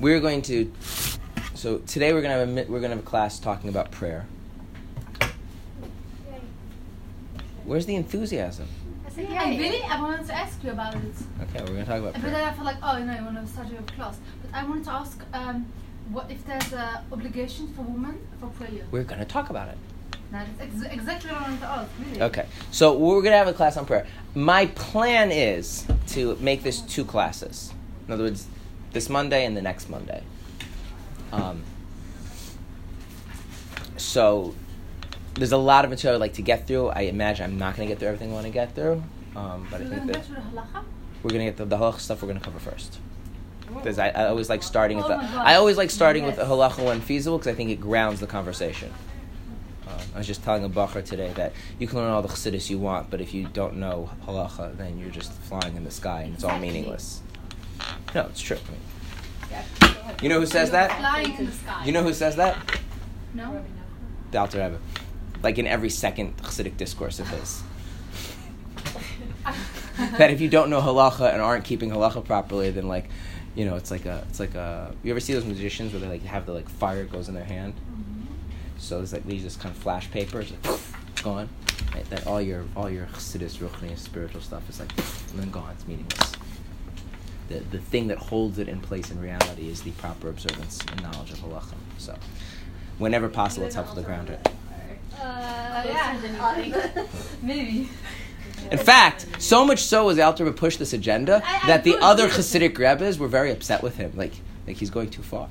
we're going to. So today we're gonna have a we're gonna have a class talking about prayer. Where's the enthusiasm? I said, yeah, really? I wanted to ask you about it. Okay, we're gonna talk about But then I felt like, oh, you know, I want to start your class. But I wanted to ask, um, what if there's a obligation for women for prayer? We're gonna talk about it. That's ex- exactly what I wanted to ask, really. Okay, so we're gonna have a class on prayer. My plan is to make this two classes. In other words, this Monday and the next Monday. Um, so there's a lot of material I'd like to get through. I imagine I'm not gonna get through everything I want to get through, um, but I we're think going that to we're gonna get the, the halakha stuff we're gonna cover first. Because I, I always like starting with Oh the. I always like starting with the halacha when feasible because I think it grounds the conversation. Um, I was just telling a bacher today that you can learn all the chassidus you want, but if you don't know halacha, then you're just flying in the sky and it's all meaningless. No, it's true. Yeah. you know who says that? Flying in the sky. You know who says that? No? The Alter Rebbe. Like in every second Chassidic discourse of his. that if you don't know halacha and aren't keeping halacha properly, then like, you know, it's like a, it's like a. You ever see those magicians where they like have the like fire goes in their hand? Mm-hmm. So it's like these just kind of flash papers, like, gone. Right? That all your all your chassidus, ruchnius, spiritual stuff is like and then gone. It's meaningless. The the thing that holds it in place in reality is the proper observance and knowledge of halacha. So, whenever possible, it's helpful to ground it. Uh, yeah. Maybe. In fact, so much so was Alter Rebbe pushed this agenda I- I that the other Hasidic Rebbes were very upset with him. Like, like he's going too far.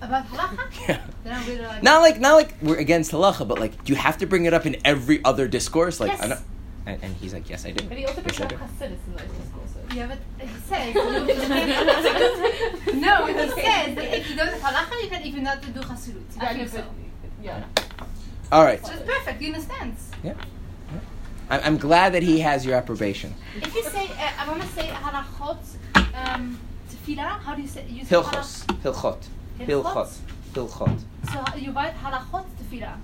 About halacha? yeah. Then I'm really like, Not like, not like we're against halacha, but like, do you have to bring it up in every other discourse? Like, I Yes. know. And, and he's like, yes, I do. But he also brings I up do. Hasidus in those discourses. Yeah, but he says. no, he says that if you don't have halacha, you can even not do chassidut. I Yeah, think but- so. yeah. All right. So it's perfect. You understand? Yeah. yeah. I'm, I'm glad that he has your approbation. If you say, uh, I want to say halachot, um, tefillah, how do you say? You say Hilchos. Hilchot. Hilchot. Hilchot. halach- So you write halachot tefillah.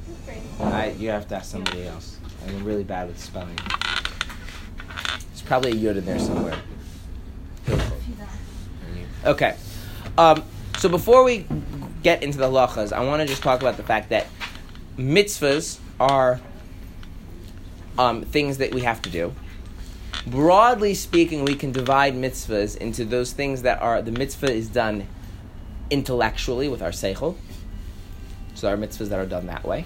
I, you have to ask somebody else. I'm really bad with spelling. Probably a yod in there somewhere. Okay. Um, so before we get into the halachas, I want to just talk about the fact that mitzvahs are um, things that we have to do. Broadly speaking, we can divide mitzvahs into those things that are the mitzvah is done intellectually with our seichel. So there are mitzvahs that are done that way.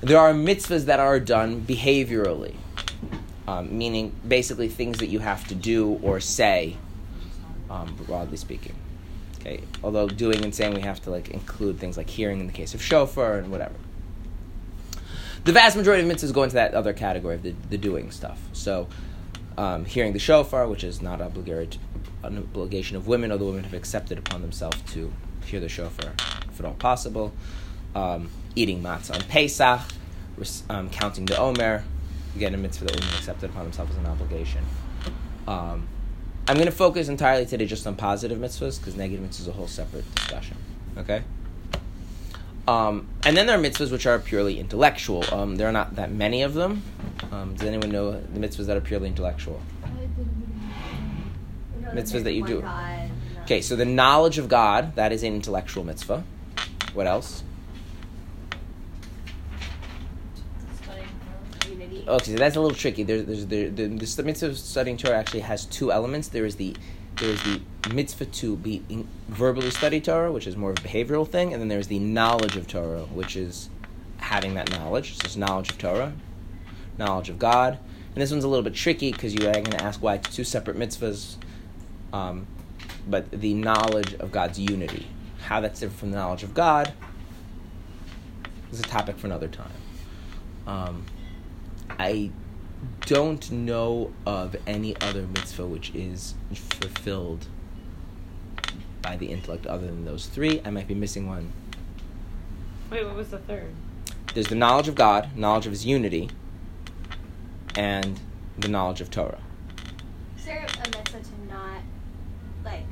There are mitzvahs that are done behaviorally, um, meaning basically things that you have to do or say um, broadly speaking. Okay, although doing and saying we have to like include things like hearing in the case of shofar and whatever. The vast majority of mitzvahs go into that other category of the, the doing stuff. So, um, hearing the shofar, which is not obligatory, an obligation of women, although women have accepted upon themselves to hear the shofar if at all possible. Um, eating matzah on Pesach, um, counting the Omer, again a mitzvah that women accepted upon themselves as an obligation. Um, I'm going to focus entirely today just on positive mitzvahs because negative mitzvahs is a whole separate discussion. Okay. Um, and then there are mitzvahs which are purely intellectual. Um, there are not that many of them. Um, does anyone know the mitzvahs that are purely intellectual? Mitzvahs that you do. Okay, so the knowledge of God that is an intellectual mitzvah. What else? Okay, so that's a little tricky. There's, there's the, the, the mitzvah of studying Torah actually has two elements. There is the there is the mitzvah to be in, verbally study Torah, which is more of a behavioral thing, and then there's the knowledge of Torah, which is having that knowledge. So it's knowledge of Torah, knowledge of God, and this one's a little bit tricky because you are going to ask why two separate mitzvahs. Um, but the knowledge of God's unity, how that's different from the knowledge of God, is a topic for another time. Um, I don't know of any other mitzvah which is fulfilled by the intellect other than those three. I might be missing one. Wait, what was the third? There's the knowledge of God, knowledge of His unity, and the knowledge of Torah. Is there a mitzvah to not like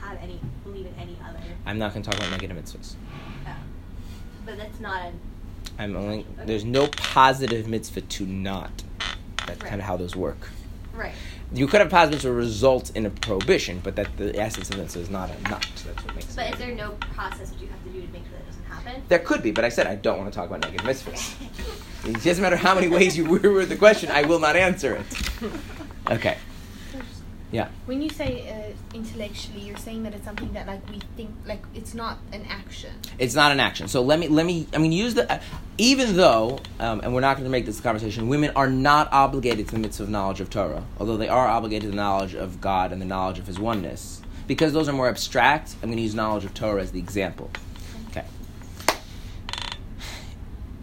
have any believe in any other? I'm not going to talk about negative mitzvahs. Oh. But that's not a. I'm only there's no positive mitzvah to not. That's kind of how those work. Right. you could have positive mitzvah result in a prohibition, but that the essence of mitzvah is not a nut. That's what makes But it. is there no process that you have to do to make sure that doesn't happen? There could be, but I said I don't want to talk about negative mitzvahs. It doesn't matter how many ways you word the question, I will not answer it. Okay. Yeah. When you say uh, intellectually, you're saying that it's something that like we think like it's not an action. It's not an action. So let me let me. I mean, use the. Uh, even though, um, and we're not going to make this a conversation. Women are not obligated to the mitzvah of knowledge of Torah, although they are obligated to the knowledge of God and the knowledge of His oneness. Because those are more abstract, I'm going to use knowledge of Torah as the example. Okay.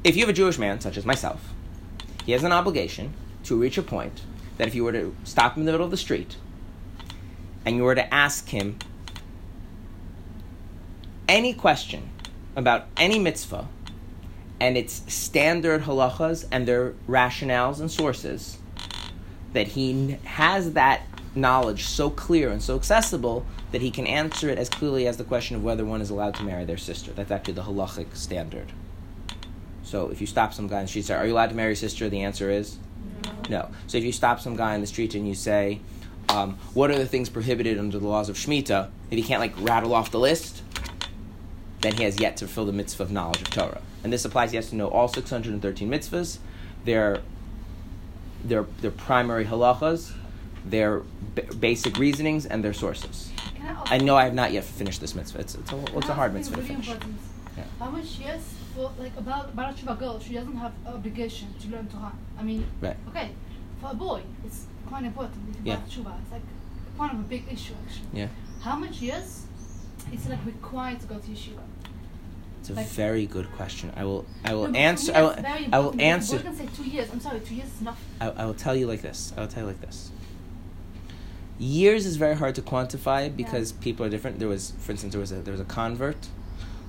If you have a Jewish man, such as myself, he has an obligation to reach a point that if you were to stop him in the middle of the street and you were to ask him any question about any mitzvah and its standard halachas and their rationales and sources, that he has that knowledge so clear and so accessible that he can answer it as clearly as the question of whether one is allowed to marry their sister. That's actually the halachic standard. So if you stop some guy in the street and say, Are you allowed to marry your sister? The answer is no. So if you stop some guy in the street and you say, um, What are the things prohibited under the laws of Shemitah? If he can't like rattle off the list, then he has yet to fulfill the mitzvah of knowledge of Torah. And this applies, he has to know all 613 mitzvahs, their, their, their primary halachas, their b- basic reasonings, and their sources. I I know I have not yet finished this mitzvah. It's, it's, a, it's a hard mitzvah to finish. really important? Yeah. How much years for like about about Shiva girl? She doesn't have obligation to learn Torah. I mean, Right. okay, for a boy, it's quite important. Yeah. yeah. Tshuva, it's like kind of a big issue actually. Yeah. How much years is like required to go to yeshiva? It's a Like- very good question. I will, I will for answer. I will, I will answer. We're say two years. I'm sorry, two years is enough. I, I will tell you like this. I will tell you like this. Years is very hard to quantify because people are different. There was, for instance, there was a there was a convert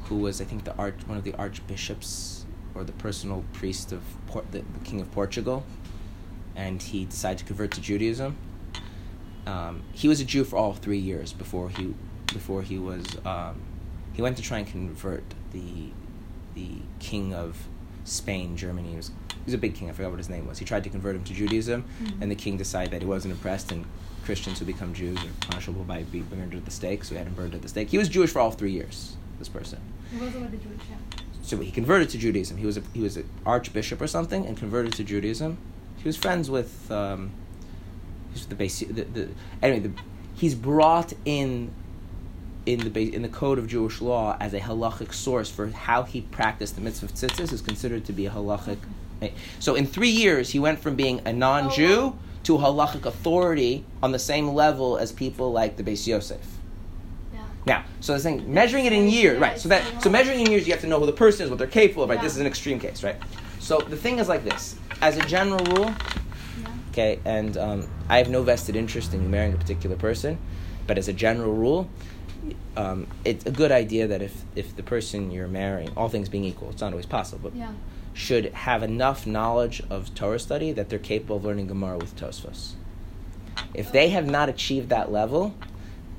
who was I think the arch one of the archbishops or the personal priest of Port, the, the king of Portugal, and he decided to convert to Judaism. Um, he was a Jew for all three years before he before he was um, he went to try and convert the the king of Spain, Germany. He was, he was a big king. I forgot what his name was. He tried to convert him to Judaism, Mhm. and the king decided that he wasn't impressed, and Christians who become Jews are punishable by being burned at the stake. So he had him burned at the stake. He was Jewish for all three years. This person. He was already Jewish, yeah. So he converted to Judaism. He was a, he was an archbishop or something, and converted to Judaism. He was friends with um, he's the base. The, the, anyway, the, he's brought in in the ba- in the code of Jewish law as a halachic source for how he practiced the mitzvah of tzitzis is considered to be a halachic. eh, So in three years, he went from being a non-Jew Oh. to a halachic authority on the same level as people like the Beis Yosef. Yeah. Now, so the thing, measuring it in years, right? So that, so measuring in years, you have to know who the person is, what they're capable of, right? This is an extreme case, right? So the thing is like this: as a general rule, Yeah. okay, and um, I have no vested interest in you marrying a particular person, but as a general rule, um, it's a good idea that if if the person you're marrying, all things being equal, it's not always possible, but Yeah. should have enough knowledge of Torah study that they're capable of learning Gemara with Tosfos. If they have not achieved that level,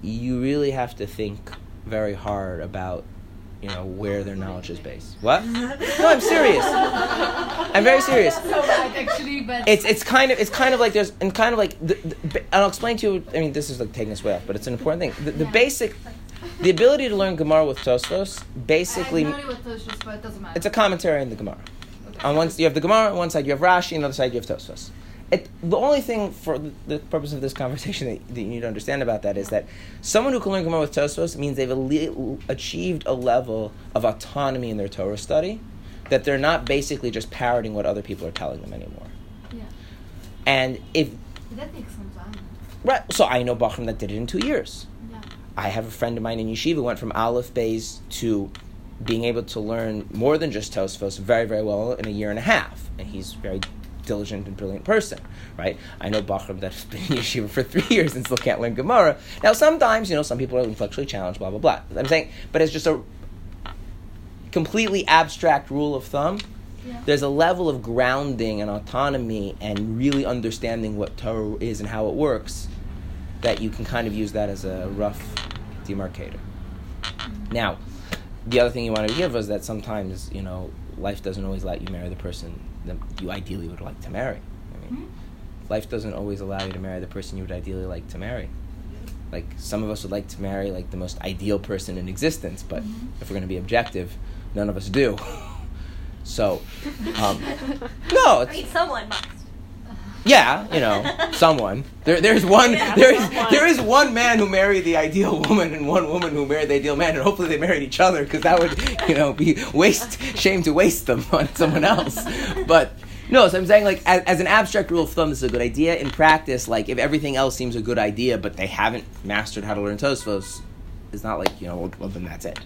you really have to think very hard about, you know, where their knowledge is based. What? No, I'm serious. I'm very serious. So actually, but It's it's kind of it's kind of like there's and kind of like the, the, and I'll explain to you. I mean, this is like taking us way off, but it's an important thing. The, the Yeah. basic, the ability to learn Gemara with Tosfos basically. I know what those but it doesn't matter. It's a commentary on the Gemara. Okay. On one, you have the Gemara. On one side, you have Rashi. On the other side, you have Tosfos. It, the only thing for the, purpose of this conversation that, that you need to understand about that is that someone who can learn Gemara with Tosfos means they've alle- achieved a level of autonomy in their Torah study that they're not basically just parroting what other people are telling them anymore. Yeah. And if But that takes some time. right, so I know Bachram that did it in two years. Yeah. I have a friend of mine in yeshiva who went from Aleph Bays to being able to learn more than just Tosfos very, very well in a year and a half. And he's very diligent and brilliant person, right? I know Bachram that's been in yeshiva for three years and still can't learn Gemara. Now, sometimes, you know, some people are intellectually challenged, blah, blah, blah. I'm saying, but it's just a completely abstract rule of thumb. Yeah. There's a level of grounding and autonomy and really understanding what Torah is and how it works that you can kind of use that as a rough demarcator. Mm-hmm. Now, the other thing you want to give is that sometimes, you know, life doesn't always let you marry the person that you ideally would like to marry. I mean, Hmm? life doesn't always allow you to marry the person you would ideally like to marry. Like some of us would like to marry like the most ideal person in existence, but if we're going to be objective, none of us do. so, um, no, I mean, someone must. Yeah, you know, someone. There, there's one. There is there is one man who married the ideal woman, and one woman who married the ideal man, and hopefully they married each other, because that would, you know, be waste shame to waste them on someone else. But no, so I'm saying like as, as an abstract rule of thumb, this is a good idea. In practice, like if everything else seems a good idea, but they haven't mastered how to learn Tosfos, it's not like you know, well, well then that's it.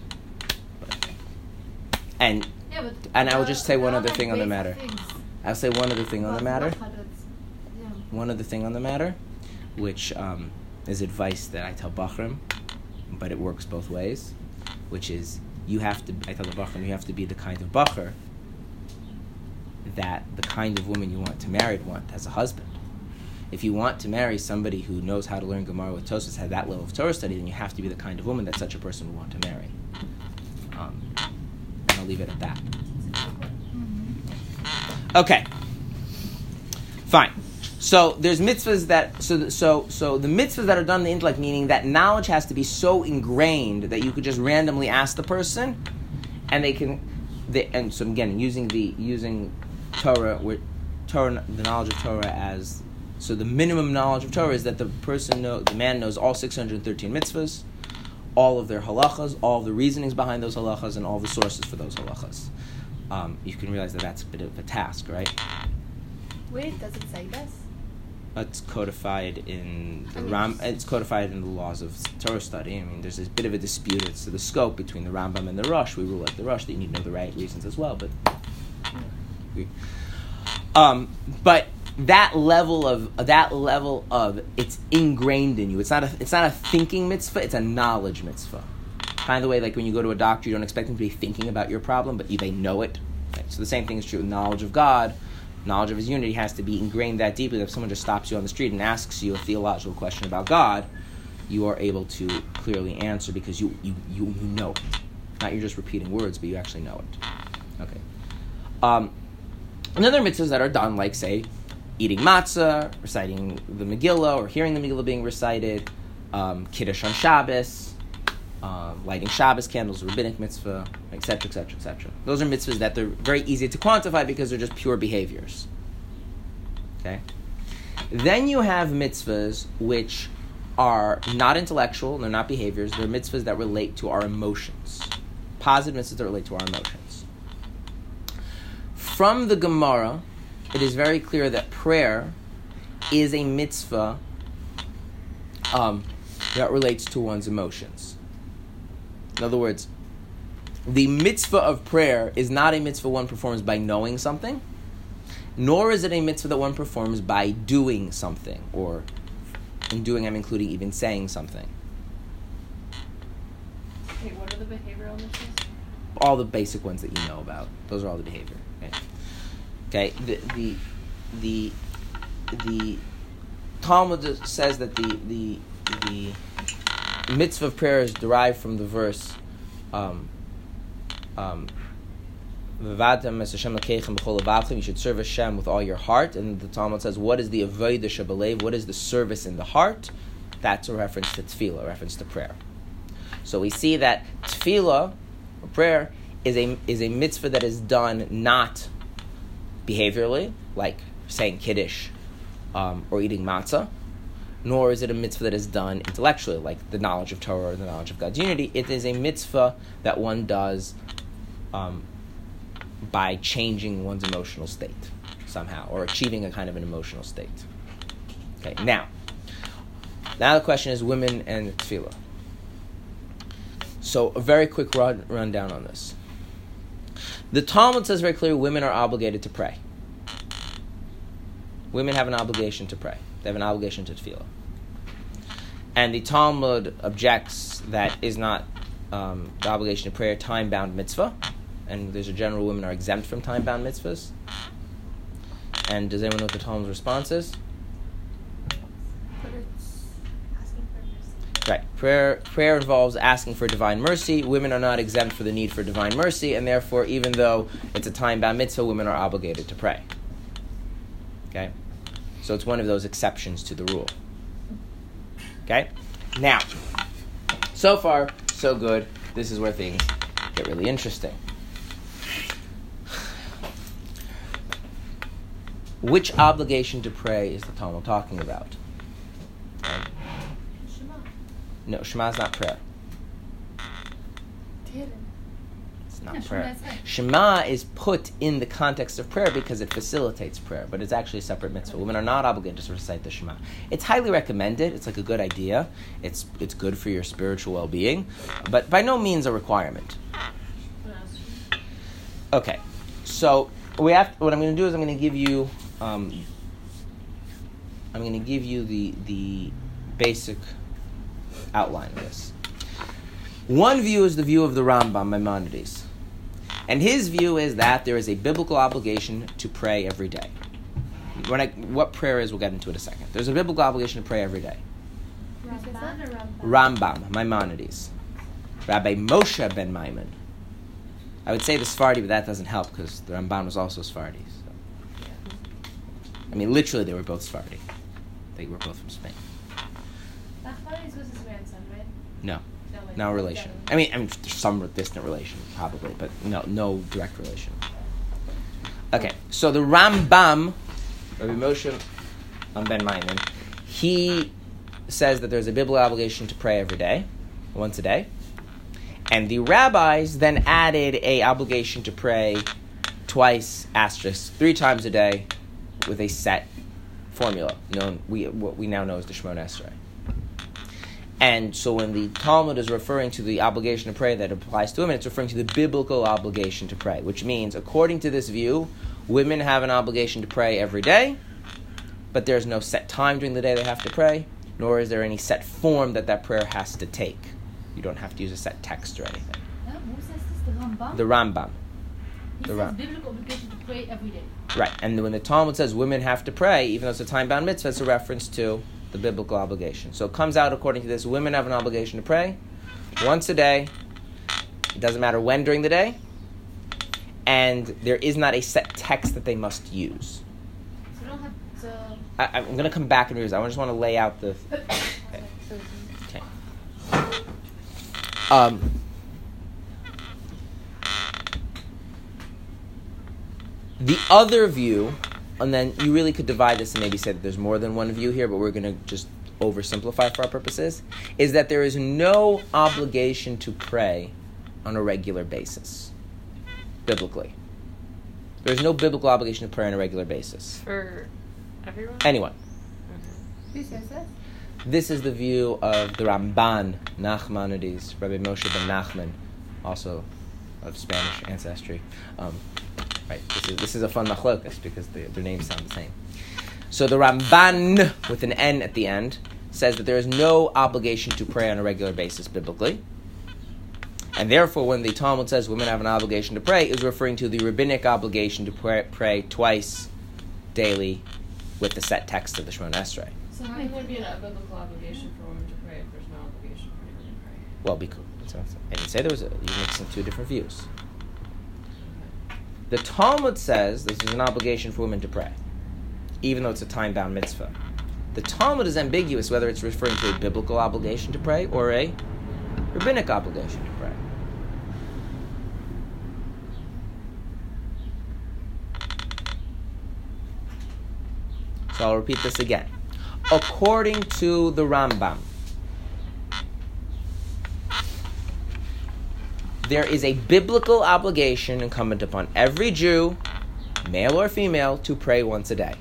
And Yeah, but And I will just say one other thing on the matter. things I'll say one other thing on the about matter. One other thing on the matter, which um, is advice that I tell Bachram, but it works both ways, which is you have to, I tell the Bachram, you have to be the kind of Bachar that the kind of woman you want to marry want as a husband. If you want to marry somebody who knows how to learn Gemara with Tosfos, has that level of Torah study, then you have to be the kind of woman that such a person would want to marry. Um, and I'll leave it at that. Okay. Fine. So there's mitzvahs that so so so the mitzvahs that are done in the intellect, meaning that knowledge has to be so ingrained that you could just randomly ask the person, and they can, they, and so again using the using Torah, with Torah, the knowledge of Torah as so the minimum knowledge of Torah is that the person know the man knows all 613 mitzvahs, all of their halachas, all of the reasonings behind those halachas, and all the sources for those halachas. Um, you can realize that that's a bit of a task, right? Where does it say this? It's codified in the Ram. It's codified in the laws of Torah study. I mean, there's a bit of a dispute as to the scope between the Rambam and the Rosh. We rule like the Rosh that you need to know the right reasons as well. But, we, um, but that level of that level of it's ingrained in you. It's not a it's not a thinking mitzvah. It's a knowledge mitzvah. Kind of the way like when you go to a doctor, you don't expect them to be thinking about your problem, but you, they know it. Right? So the same thing is true with knowledge of God. Knowledge of His unity has to be ingrained that deeply that if someone just stops you on the street and asks you a theological question about God, you are able to clearly answer because you you, you, know it. Not you're just repeating words, but you actually know it. Okay. Um, and mitzvahs that are done, like say, eating matzah, reciting the Megillah, or hearing the Megillah being recited, um, kiddush on Shabbos, um, lighting Shabbos candles, rabbinic mitzvah, etc., etc., etc. Those are mitzvahs that they're very easy to quantify because they're just pure behaviors. Okay. Then you have mitzvahs which are not intellectual, they're not behaviors, they're mitzvahs that relate to our emotions. Positive mitzvahs that relate to our emotions. From the Gemara, it is very clear that prayer is a mitzvah um, that relates to one's emotions. In other words, the mitzvah of prayer is not a mitzvah one performs by knowing something, nor is it a mitzvah that one performs by doing something, or in doing, I'm including even saying something. Wait, what are the behavioral mitzvahs? all the basic ones that you know about. Those are all the behavior. Okay. Okay. The the the the Talmud says that the the the mitzvah of prayer is derived from the verse. Um, um, You should serve Hashem with all your heart. And the Talmud says, "What is the avodah shabalev? What is the service in the heart?" That's a reference to tefillah, a reference to prayer. So we see that tefillah, or prayer, is a is a mitzvah that is done not behaviorally, like saying kiddush um, or eating matzah, nor is it a mitzvah that is done intellectually, like the knowledge of Torah or the knowledge of God's unity. It is a mitzvah that one does um, by changing one's emotional state somehow, or achieving a kind of an emotional state. Okay, now, now the question is women and tefillah. So, a very quick run, rundown on this. The Talmud says very clearly women are obligated to pray. Women have an obligation to pray. They have an obligation to tefillah. And the Talmud objects that is not um, the obligation to prayer time bound mitzvah. And there's a general women are exempt from time bound mitzvahs. And does anyone know what the Talmud's response is? But it's Asking for mercy. Right. Prayer prayer involves asking for divine mercy. Women are not exempt for the need for divine mercy, and therefore, even though it's a time bound mitzvah, women are obligated to pray. Okay? So it's one of those exceptions to the rule. Okay? Now, so far, so good. This is where things get really interesting. Which obligation to pray is the Talmud talking about? No, Shema is not prayer. Tehillim. Not Yeah, Shema prayer. is. Shema is put in the context of prayer because it facilitates prayer, but it's actually a separate mitzvah. Women are not obligated to recite the Shema. It's highly recommended. It's like a good idea. It's it's good for your spiritual well being, but by no means a requirement. Okay, so we have. What I'm going to do is I'm going to give you. Um, I'm going to give you the the basic outline of this. One view is the view of the Rambam Maimonides, and his view is that there is a biblical obligation to pray every day. When I, what prayer is, we'll get into it in a second. There's a biblical obligation to pray every day. Rambam? Rambam, Maimonides. Rabbi Moshe ben Maimon. I would say the Sephardi, but that doesn't help because the Ramban was also Sephardi. So. I mean, literally, they were both Sephardi. They were both from Spain. Nachmanides was his grandson, right? No, No, relation. I mean, I mean, some distant relation, probably, but no, no direct relation. Okay, so the Rambam, Rabbi Moshe on ben Maimon, he says that there's a biblical obligation to pray every day, once a day, and the rabbis then added a obligation to pray twice, asterisk, three times a day, with a set formula known we what we now know as the Shemona Esrei. And so when the Talmud is referring to the obligation to pray that applies to women, it's referring to the biblical obligation to pray, which means, according to this view, women have an obligation to pray every day, but there's no set time during the day they have to pray, nor is there any set form that that prayer has to take. You don't have to use a set text or anything. Yeah, who says this? The Rambam? The Rambam. he the says Ram- biblical obligation to pray every day. Right, and when the Talmud says women have to pray, even though it's a time bound mitzvah, it's a reference to the biblical obligation. So it comes out according to this women have an obligation to pray once a day. It doesn't matter when during the day. And there is not a set text that they must use. So we don't have to. I, I'm going to come back and read. This. I just want to lay out the. Okay. Um, the other view, and then you really could divide this and maybe say that there's more than one view here, but we're going to just oversimplify for our purposes, is that there is no obligation to pray on a regular basis, biblically. There's no biblical obligation to pray on a regular basis. For everyone? Anyone. Who says that? This is the view of the Ramban Nachmanides, Rabbi Moshe ben Nachman, also of Spanish ancestry. Um, right, this is, this is a fun machlokas because the, their names sound the same. So the Ramban, with an N at the end, says that there is no obligation to pray on a regular basis biblically. And therefore, when the Talmud says women have an obligation to pray, is referring to the rabbinic obligation to pray, pray twice daily with the set text of the Shemona Esrei. So how can there be a biblical obligation for women to pray if there's no obligation for anyone to pray? Well, because I didn't say there was a, you're mixing two different views. The Talmud says this is an obligation for women to pray, even though it's a time bound mitzvah. The Talmud is ambiguous whether it's referring to a biblical obligation to pray or a rabbinic obligation to pray. So I'll repeat this again. According to the Rambam, there is a biblical obligation incumbent upon every Jew, male or female, to pray once a day.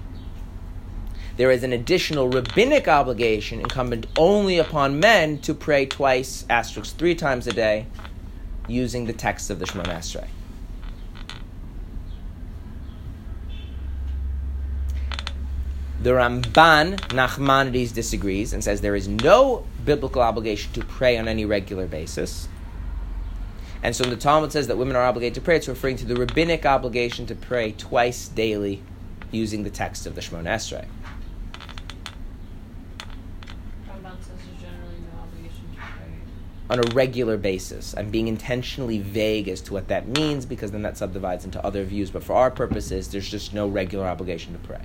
There is an additional rabbinic obligation incumbent only upon men to pray twice, asterisk three times a day, using the text of the Shemona Esrei. The Ramban Nachmanides disagrees and says there is no biblical obligation to pray on any regular basis. And so the Talmud says that women are obligated to pray. It's referring to the rabbinic obligation to pray twice daily using the text of the Shemona Esrei. Ramban says there's generally no obligation to pray. on a regular basis. I'm being intentionally vague as to what that means because then that subdivides into other views. But for our purposes, there's just no regular obligation to pray.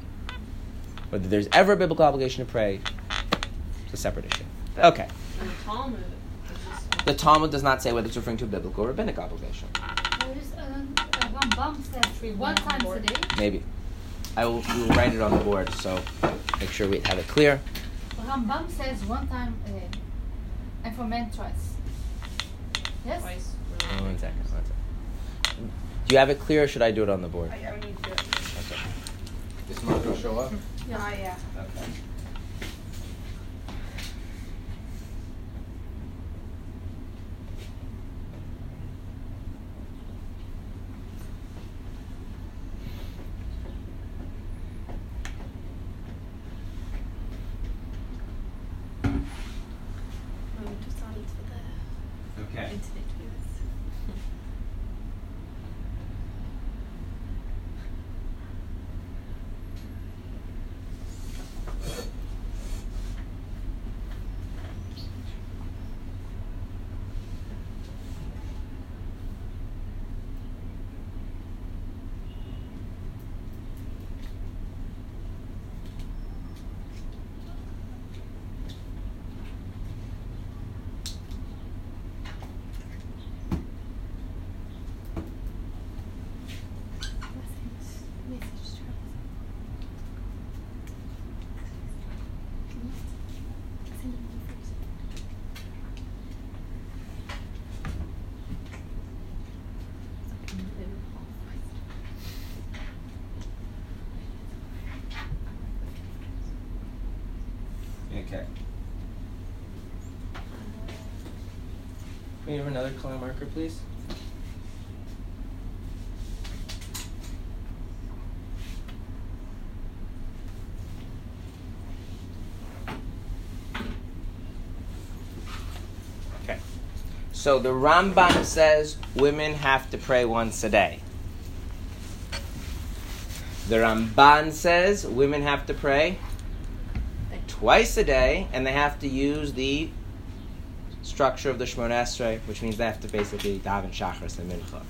Whether there's ever a biblical obligation to pray, it's a separate issue. Okay. And the Talmud The Talmud does not say whether it's referring to a biblical or rabbinic obligation. There is um, uh, Rambam says one time a day. Maybe. I will, we will write it on the board, so make sure we have it clear. Rambam says one time a day. And for men twice. Yes? twice. Oh, One second, one second. Do you have it clear or should I do it on the board? I don't need to. Okay. Does Marco show up? Ah, yeah. Okay. Okay. Okay. Can we have another color marker, please? Okay. So the Rambam says women have to pray once a day. The Ramban says women have to pray twice a day, and they have to use the structure of the Shemona Esrei, which means they have to basically daven Shachris and Mincha.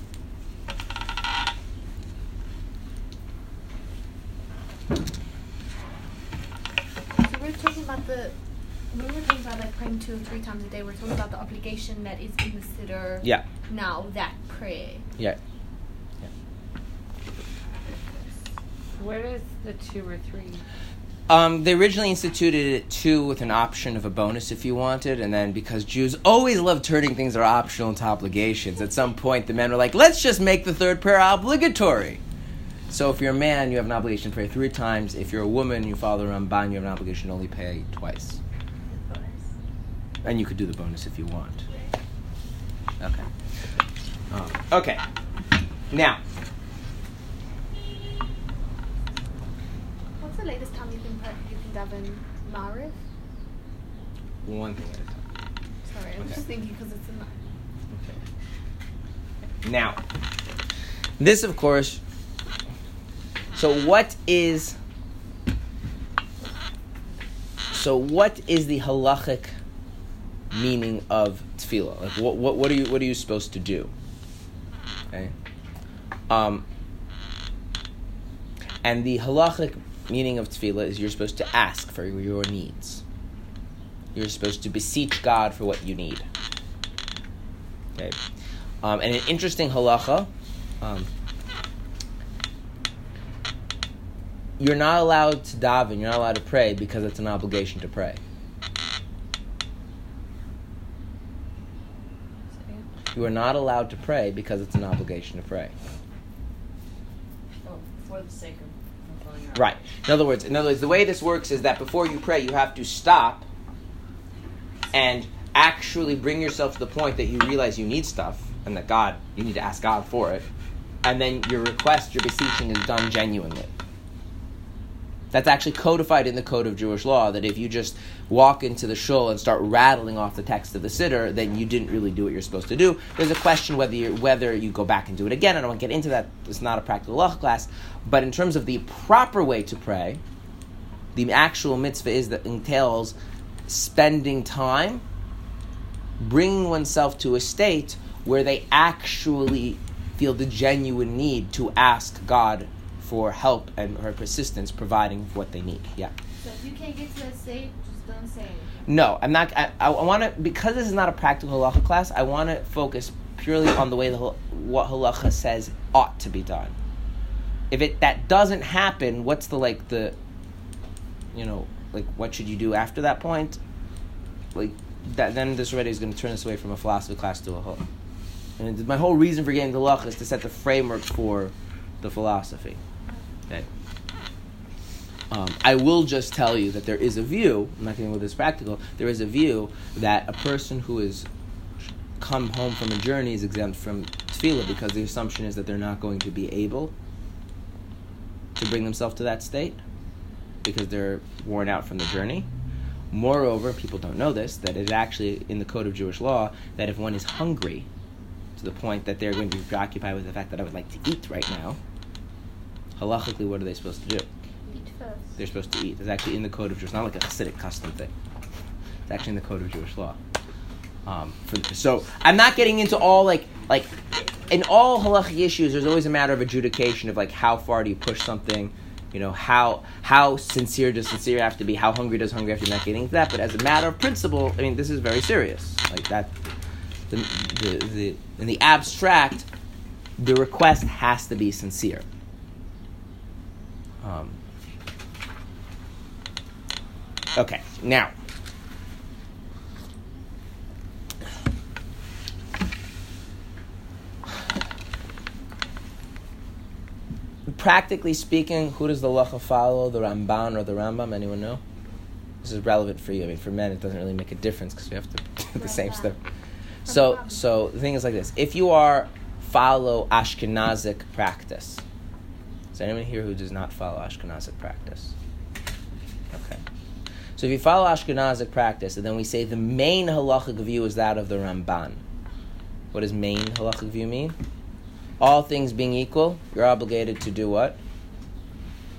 So we're talking about the when we're talking about like praying two or three times a day, we're talking about the obligation that is in the siddur Yeah, now that prayer. yeah. Where does the two or three? Um, they originally instituted it two with an option of a bonus if you wanted, and then because Jews always love turning things that are optional into obligations, at some point the men were like, let's just make the third prayer obligatory. So if you're a man, you have an obligation to pray three times. If you're a woman, you follow the Ramban, you have an obligation to only pay twice. And you could do the bonus if you want. Okay. Um, okay. Now, What's the latest time you can pray, you can daven Mariv? one thing at a time. Sorry, I'm Okay. just thinking because it's in the Now, this, of course. So, what is? So, what is the halachic meaning of tefillah? Like, what, what, what are you, what are you supposed to do? Okay. Um. And the halachic meaning of tefillah is you're supposed to ask for your needs. You're supposed to beseech God for what you need. Okay. Um, and an interesting halacha, um, you're not allowed to daven, you're not allowed to pray because it's an obligation to pray. You are not allowed to pray because it's an obligation to pray. Oh, for the sake of Right. In other words, in other words, the way this works is that before you pray, you have to stop and actually bring yourself to the point that you realize you need stuff and that God, you need to ask God for it, and then your request, your beseeching is done genuinely. That's actually codified in the code of Jewish law that if you just walk into the shul and start rattling off the text of the siddur, then you didn't really do what you're supposed to do. There's a question whether you whether you go back and do it again. I don't want to get into that. It's not a practical law class. But in terms of the proper way to pray, the actual mitzvah is that entails spending time bringing oneself to a state where they actually feel the genuine need to ask God for help and her persistence providing what they need. Yeah. So if you can't get to that state, just don't say it. No, I'm not. I, I want to because this is not a practical halacha class. I want to focus purely on the way the what halacha says ought to be done. If it that doesn't happen, what's the like the, you know, like what should you do after that point? Like that, then this already is going to turn us away from a philosophy class to a whole. And my whole reason for getting the halacha is to set the framework for the philosophy. Okay. Um, I will just tell you that there is a view. I'm not getting with this practical. There is a view that a person who has come home from a journey is exempt from tefillah because the assumption is that they're not going to be able to bring themselves to that state because they're worn out from the journey. Moreover, people don't know this that it's actually in the code of Jewish law that if one is hungry to the point that they're going to be preoccupied with the fact that I would like to eat right now, halachically, what are they supposed to do? Eat first. they're supposed to eat. It's actually in the code of Jewish. It's not like a Hasidic custom thing. It's actually in the code of Jewish law. Um, for, so I'm not getting into all like like in all halachic issues. There's always a matter of adjudication of like how far do you push something. You know how how sincere does sincere have to be? How hungry does hungry have to be? Not getting into that, but as a matter of principle, I mean this is very serious. Like that, the the, the in the abstract, the request has to be sincere. Um, Okay, now. Practically speaking, who does halacha follow, the Ramban or the Rambam? Anyone know? This is relevant for you. I mean, for men, it doesn't really make a difference because we have to do the same stuff. So, so the thing is like this: if you are follow Ashkenazic practice, is there anyone here who does not follow Ashkenazic practice? Okay. So if you follow Ashkenazic practice, and then we say the main halachic view is that of the Ramban. What does main halachic view mean? All things being equal, you're obligated to do what?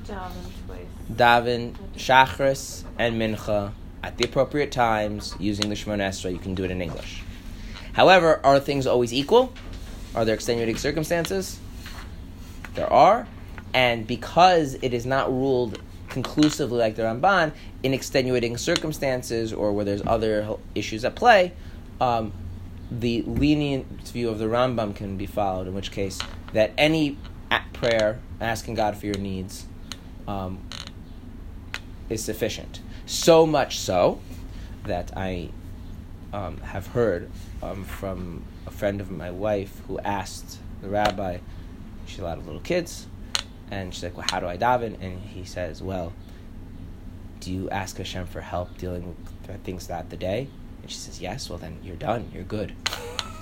Daven twice. Daven, Shachris, and Mincha at the appropriate times using the Shemona Esrei. You can do it in English. However, are things always equal? Are there extenuating circumstances? There are. And because it is not ruled conclusively like the Ramban, in extenuating circumstances or where there's other issues at play, um, the lenient view of the Rambam can be followed, in which case that any prayer asking God for your needs um, is sufficient. So much so that I um, have heard um, from a friend of my wife who asked the rabbi, she had a lot of little kids, and she's like, Well, how do I daven? And he says, Well, do you ask Hashem for help dealing with things throughout the day? And she says, Yes, well, then you're done, you're good.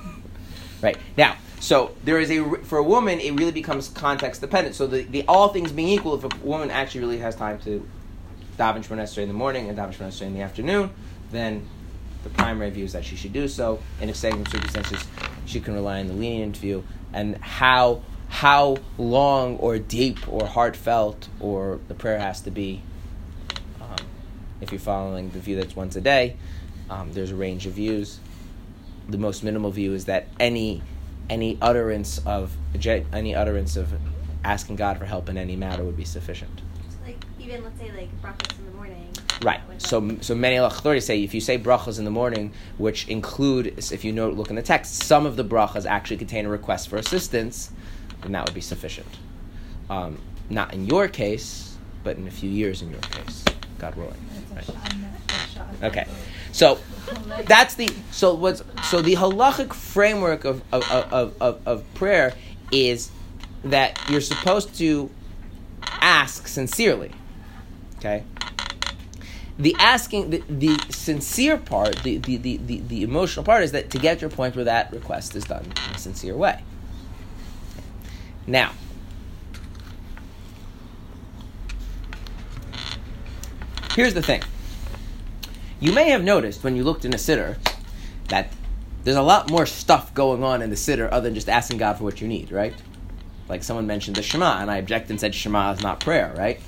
right. Now, so there is a, for a woman, it really becomes context dependent. So the, the all things being equal, if a woman actually really has time to daven Shemona Esrei in the morning and daven Shemona Esrei in the afternoon, then the primary view is that she should do so. And In extenuating circumstances, she can rely on the lenient view. And how how long or deep or heartfelt or the prayer has to be, um, if you're following the view that's once a day, um, there's a range of views. The most minimal view is that any any utterance of any utterance of asking God for help in any matter would be sufficient. So like even let's say like breakfast in the morning. Right. So, so many halach authorities say if you say brachas in the morning, which include, if you note, look in the text, some of the brachas actually contain a request for assistance, then that would be sufficient. Um, not in your case, but in a few years in your case, God willing. Right. Okay. So that's the so what's so the halachic framework of of, of, of, of prayer is that you're supposed to ask sincerely. Okay? The asking the, the sincere part, the, the, the, the, emotional part is that to get to a point where that request is done in a sincere way. Now, here's the thing. You may have noticed when you looked in a siddur that there's a lot more stuff going on in the siddur other than just asking God for what you need, right? Like someone mentioned the Shema, and I objected and said Shema is not prayer, right?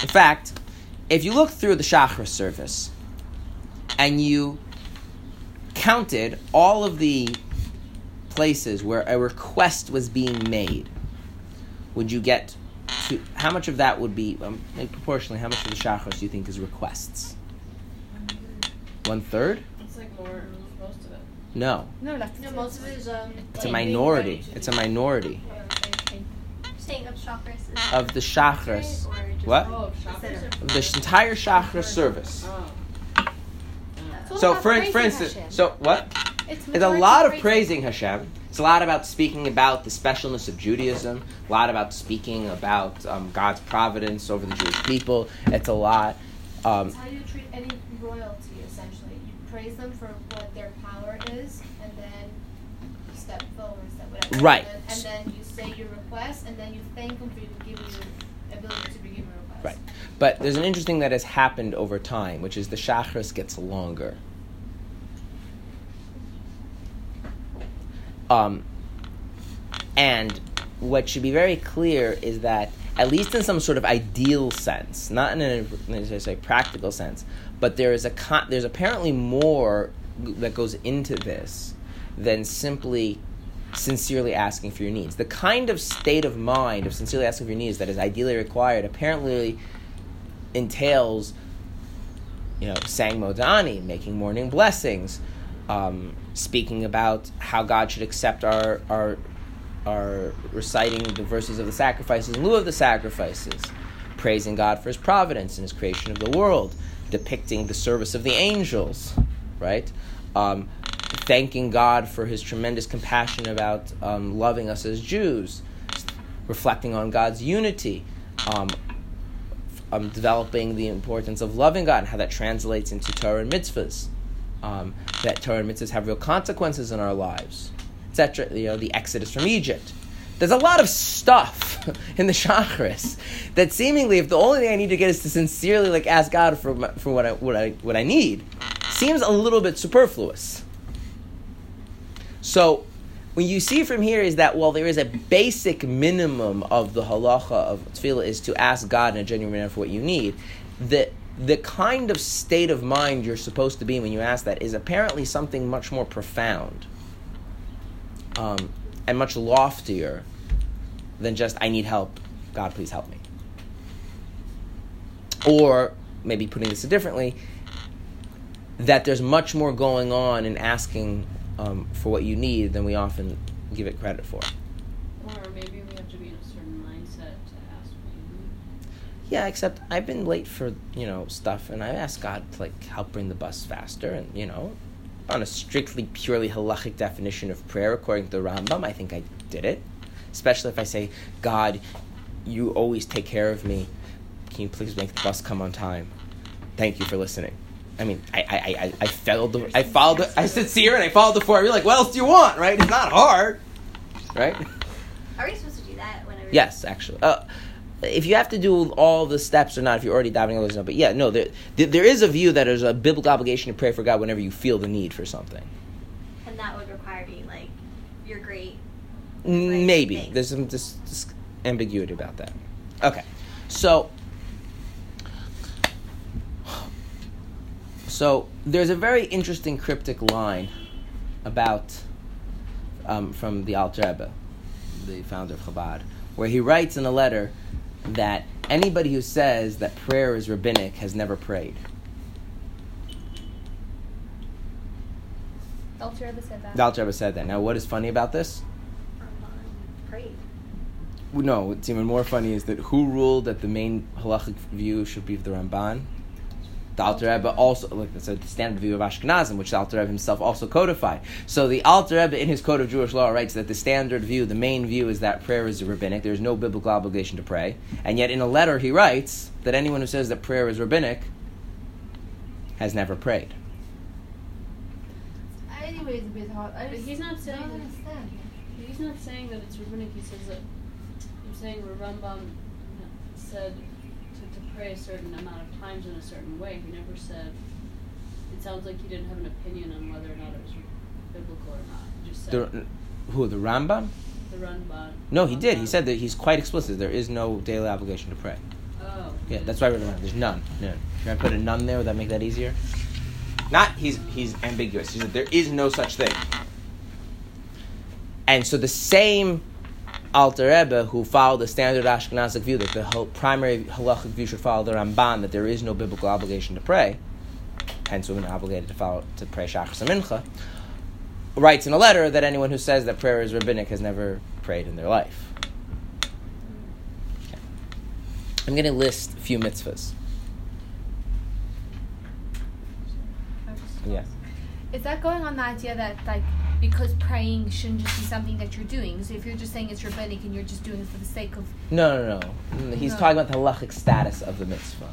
In fact, if you look through the Shachar service and you counted all of the places where a request was being made, would you get to how much of that would be um, proportionally? How much of the shachris do you think is requests? One third? It's like more most of it. No, No, like No, most of it is um. it's a minority. It's a minority Saying of chakras of the shachris. or just What? Oh. Of the sh- entire shachris service. Oh. So about for for instance, Hashem. so what? it's, It's a lot of praising Hashem. It's a lot about speaking about the specialness of Judaism. A lot about speaking about um, God's providence over the Jewish people. It's a lot. Um, It's how you treat any royalty, essentially. You praise them for what their power is, and then step forward, step whatever. Right. And then, and then you say your request, and then you thank them for giving you the ability to begin your request. Right. But there's an interesting that has happened over time, which is the shachris gets longer. Um, and what should be very clear is that, at least in some sort of ideal sense, not in a let's say practical sense, but there is a con- there's apparently more that goes into this than simply sincerely asking for your needs. The kind of state of mind of sincerely asking for your needs that is ideally required apparently entails, you know, saying Modeh Ani, making morning blessings, um, speaking about how God should accept our our our reciting the verses of the sacrifices in lieu of the sacrifices, praising God for His providence and His creation of the world, depicting the service of the angels, right? Um, thanking God for His tremendous compassion about um, loving us as Jews, reflecting on God's unity, um, um, developing the importance of loving God and how that translates into Torah and mitzvahs. Um, that Torah and mitzvahs have real consequences in our lives, etc. You know, the exodus from Egypt. There's a lot of stuff in the Shachris that seemingly, if the only thing I need to get is to sincerely like ask God for my, for what I what I what I need, seems a little bit superfluous. So, what you see from here is that while there is a basic minimum of the halacha of tefillah is to ask God in a genuine manner for what you need, the the kind of state of mind you're supposed to be in when you ask that is apparently something much more profound um, and much loftier than just I need help. God, please help me. Or maybe putting this differently, that there's much more going on in asking um, for what you need than we often give it credit for. Or maybe we have to be in a certain mindset to ask what you need. Yeah, except I've been late for you know stuff, and I asked God to like help bring the bus faster, and you know, on a strictly purely halachic definition of prayer according to the Rambam, I think I did it. Especially if I say, God, you always take care of me. Can you please make the bus come on time? Thank you for listening. I mean, I I, I, I followed the I followed the, I sincere and I followed the four. You're like, what else do you want, right? It's not hard, right? Are we supposed to do that whenever? Yes, actually. Uh, if you have to do all the steps or not, if you're already diving all those, no. But yeah, no, there there is a view that there's a biblical obligation to pray for God whenever you feel the need for something. And that would require being like, you're great. N- Maybe there's some this, this ambiguity about that. Okay, so so there's a very interesting cryptic line about um, from the Alter Rebbe, the founder of Chabad, where he writes in a letter that anybody who says that prayer is rabbinic has never prayed. The Alter Rebbe said that. The Alter Rebbe said that. Now, what is funny about this? Great. No, what's even more funny is that who ruled that the main halachic view should be the Ramban? The Alter Rebbe also, like that's a standard view of Ashkenazim, which the Alter Rebbe himself also codified. So the Alter Rebbe, in his Code of Jewish Law, writes that the standard view, the main view, is that prayer is rabbinic. There is no biblical obligation to pray. And yet, in a letter, he writes that anyone who says that prayer is rabbinic has never prayed. Anyway, it's a bit hard. I just he's not saying don't understand. He's not saying that it's rabbinic. He says that. I'm saying Rambam said to, to pray a certain amount of times in a certain way. He never said. It sounds like he didn't have an opinion on whether or not it was biblical or not. He just said The, who, the Rambam? the Ramban. No, he did. He said that he's quite explicit. There is no daily obligation to pray. Oh. Yeah, that's why I wrote down. There's none. None. Can I put a none there? Would that make that easier? Not he's he's ambiguous. He said there is no such thing. And so the same Alter Rebbe, who followed the standard Ashkenazic view that the primary halachic view should follow the Ramban, that there is no biblical obligation to pray, hence women are obligated to follow to pray Shachris and Mincha, writes in a letter that anyone who says that prayer is rabbinic has never prayed in their life. Okay. I'm going to list a few mitzvahs. Yeah. Is that going on the idea that like because praying shouldn't just be something that you're doing? So if you're just saying it's rabbinic and you're just doing it for the sake of No, no, no. Mm, he's No. talking about the halachic status of the mitzvah.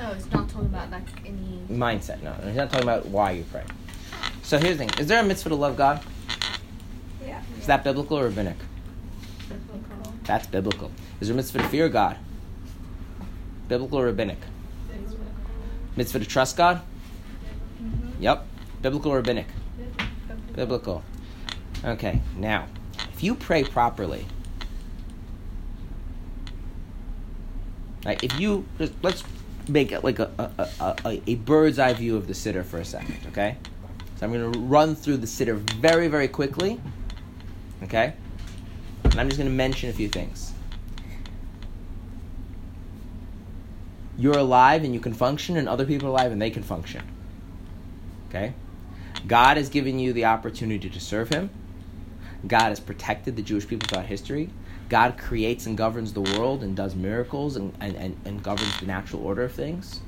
oh, it's not talking about like any. Mindset, no. He's not talking about why you pray. So here's the thing. Is there a mitzvah to love God? Yeah. Is that biblical or rabbinic? Biblical. That's biblical. Is there a mitzvah to fear God? Biblical or rabbinic? Biblical. Mitzvah to trust God? Mm-hmm. Yep. Biblical or rabbinic? Biblical. Okay, now, if you pray properly, like if you just let's make it like a, a, a, a, a bird's eye view of the siddur for a second, okay? So I'm going to run through the siddur very, very quickly, okay? And I'm just going to mention a few things. You're alive and you can function, and other people are alive and they can function. Okay? God has given you the opportunity to serve Him. God has protected the Jewish people throughout history. God creates and governs the world and does miracles and, and, and, and governs the natural order of things.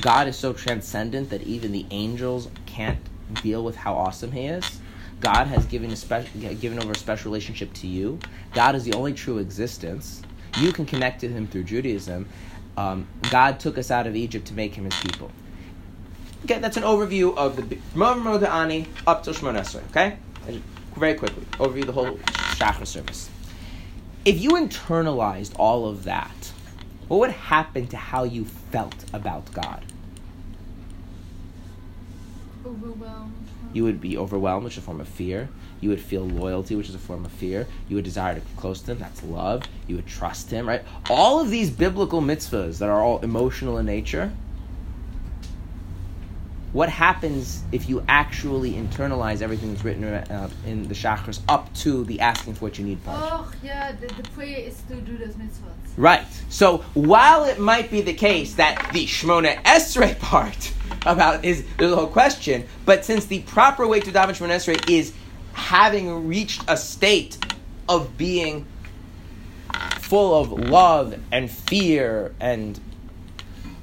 God is so transcendent that even the angels can't deal with how awesome He is. God has given a special, given over a special relationship to you. God is the only true existence. You can connect to Him through Judaism. Um, God took us out of Egypt to make Him His people. Okay, that's an overview of the Modeh Ani up till Shemon Esrei. Okay, very quickly overview the whole Shachar service. If you internalized all of that, what would happen to how you felt about God? Overwhelmed. You would be overwhelmed, which is a form of fear. You would feel loyalty, which is a form of fear. You would desire to come close to Him, that's love. You would trust Him, right? All of these biblical mitzvahs that are all emotional in nature. What happens if you actually internalize everything that's written uh, in the Shachris up to the asking for what you need part? Oh, yeah, the, the prayer is to do those mitzvahs. Right. So while it might be the case that the Shmona Esrei part about is there's a whole question, but since the proper way to daven Shmona Esrei is having reached a state of being full of love and fear and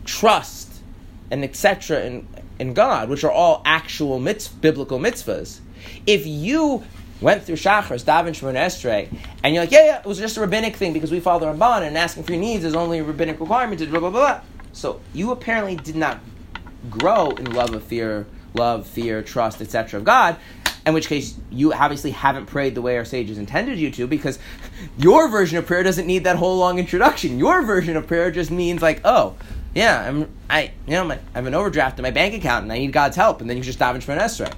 trust and etc. in in God, which are all actual mitz, biblical mitzvahs, if you went through Shachars, daven Shemon Esrei, and you're like, yeah, yeah, it was just a rabbinic thing because we follow the Ramban and asking for your needs is only a rabbinic requirement, blah, blah, blah, blah. So you apparently did not grow in love of fear, love, fear, trust, etc. of God, in which case you obviously haven't prayed the way our sages intended you to because your version of prayer doesn't need that whole long introduction. Your version of prayer just means like, oh, yeah, I'm, I, you know, my, I have an overdraft in my bank account and I need God's help, and then you just daven Shemon Esrei.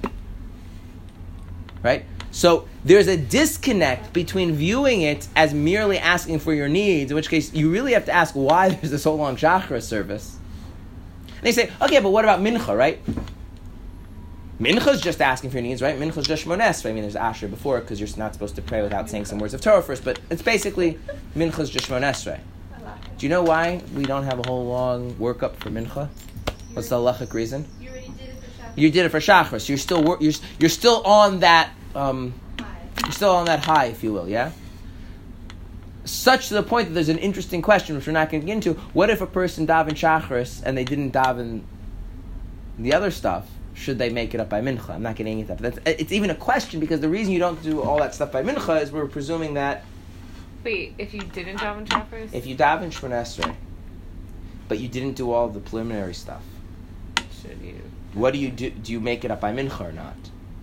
Right? So there's a disconnect between viewing it as merely asking for your needs, in which case you really have to ask why there's this whole long Shachar service. And they say, okay, but what about Mincha, right? Mincha's just asking for your needs, right? Mincha's just Shemon Esrei. I mean, there's Ashrei before because you're not supposed to pray without saying some words of Torah first, but it's basically Mincha's just Shemon Esrei. Do you know why we don't have a whole long workup for Mincha? What's the halachic reason? You already did it for Shabbat. You did it for Shachar, so you're still wor- you're, you're still on that um, you're still on that high, if you will, yeah. Such to the point that there's an interesting question which we're not going to get into. What if a person daven Shacharis and they didn't daven the other stuff? Should they make it up by Mincha? I'm not getting into that. But that's, it's even a question because the reason you don't do all that stuff by Mincha is we're presuming that Wait, if you didn't daven Shachris, if you daven Shemon Esrei, but you didn't do all the preliminary stuff, should you? what do you do? Do you make it up by mincha or not?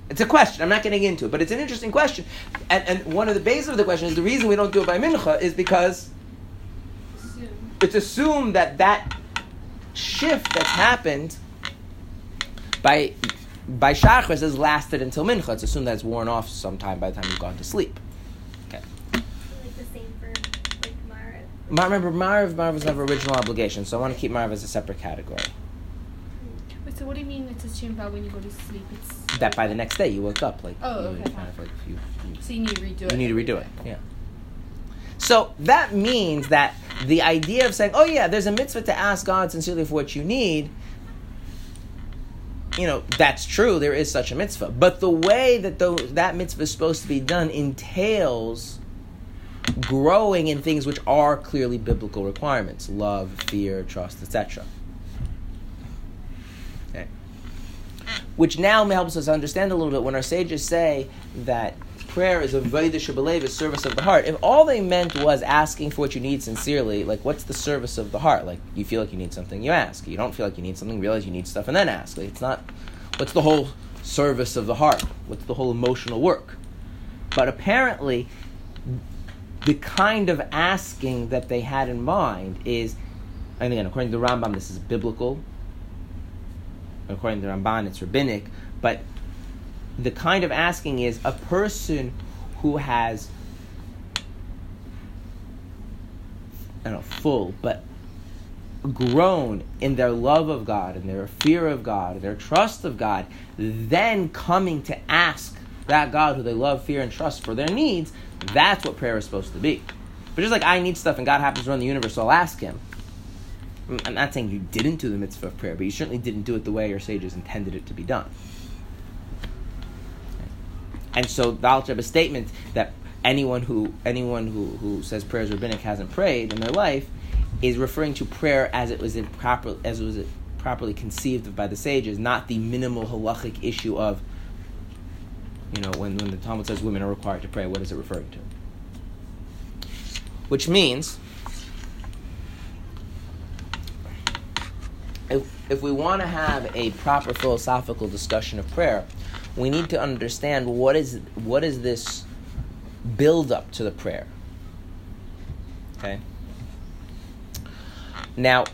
It's a question. I'm not getting into it, but it's an interesting question. And, and one of the bases of the question is the reason we don't do it by mincha is because Assume. it's assumed that that shift that's happened by by shachris has lasted until mincha. It's assumed that it's worn off sometime by the time you've gone to sleep. Okay. Like the same for like Maariv. Ma- Remember, Maariv, Maariv was never original obligation, so I want to keep Maariv as a separate category. Wait, so what do you mean it's assumed that when you go to sleep it's That by the next day you woke up like Oh, you okay, kind of like you, you so you need to redo it? You need to redo it. Yeah. So that means that the idea of saying, "Oh yeah, there's a mitzvah to ask God sincerely for what you need," you know, that's true. There is such a mitzvah, but the way that those, that mitzvah is supposed to be done entails growing in things which are clearly biblical requirements: love, fear, trust, etc. Okay. Which now helps us understand a little bit when our sages say that prayer is a avodah shabalev, a service of the heart. If all they meant was asking for what you need sincerely, like what's the service of the heart? Like you feel like you need something, you ask. You don't feel like you need something, realize you need stuff, and then ask. Like, it's not. What's the whole service of the heart? What's the whole emotional work? But apparently, the kind of asking that they had in mind is, and again, according to the Rambam, this is biblical. According to the Ramban, it's rabbinic. But the kind of asking is a person who has, I don't know, full, but grown in their love of God and their fear of God their trust of God, then coming to ask that God who they love, fear, and trust for their needs, that's what prayer is supposed to be. But just like I need stuff and God happens to run the universe, so I'll ask Him. I'm not saying you didn't do the mitzvah of prayer, but you certainly didn't do it the way your sages intended it to be done. And so the Rebbe's statement that anyone who anyone who, who says prayers rabbinic hasn't prayed in their life is referring to prayer as it was improper as it was properly conceived of by the sages, not the minimal halachic issue of you know when, when the Talmud says women are required to pray, what is it referring to? Which means if, if we want to have a proper philosophical discussion of prayer, we need to understand what is what is this build up to the prayer. Okay. Now,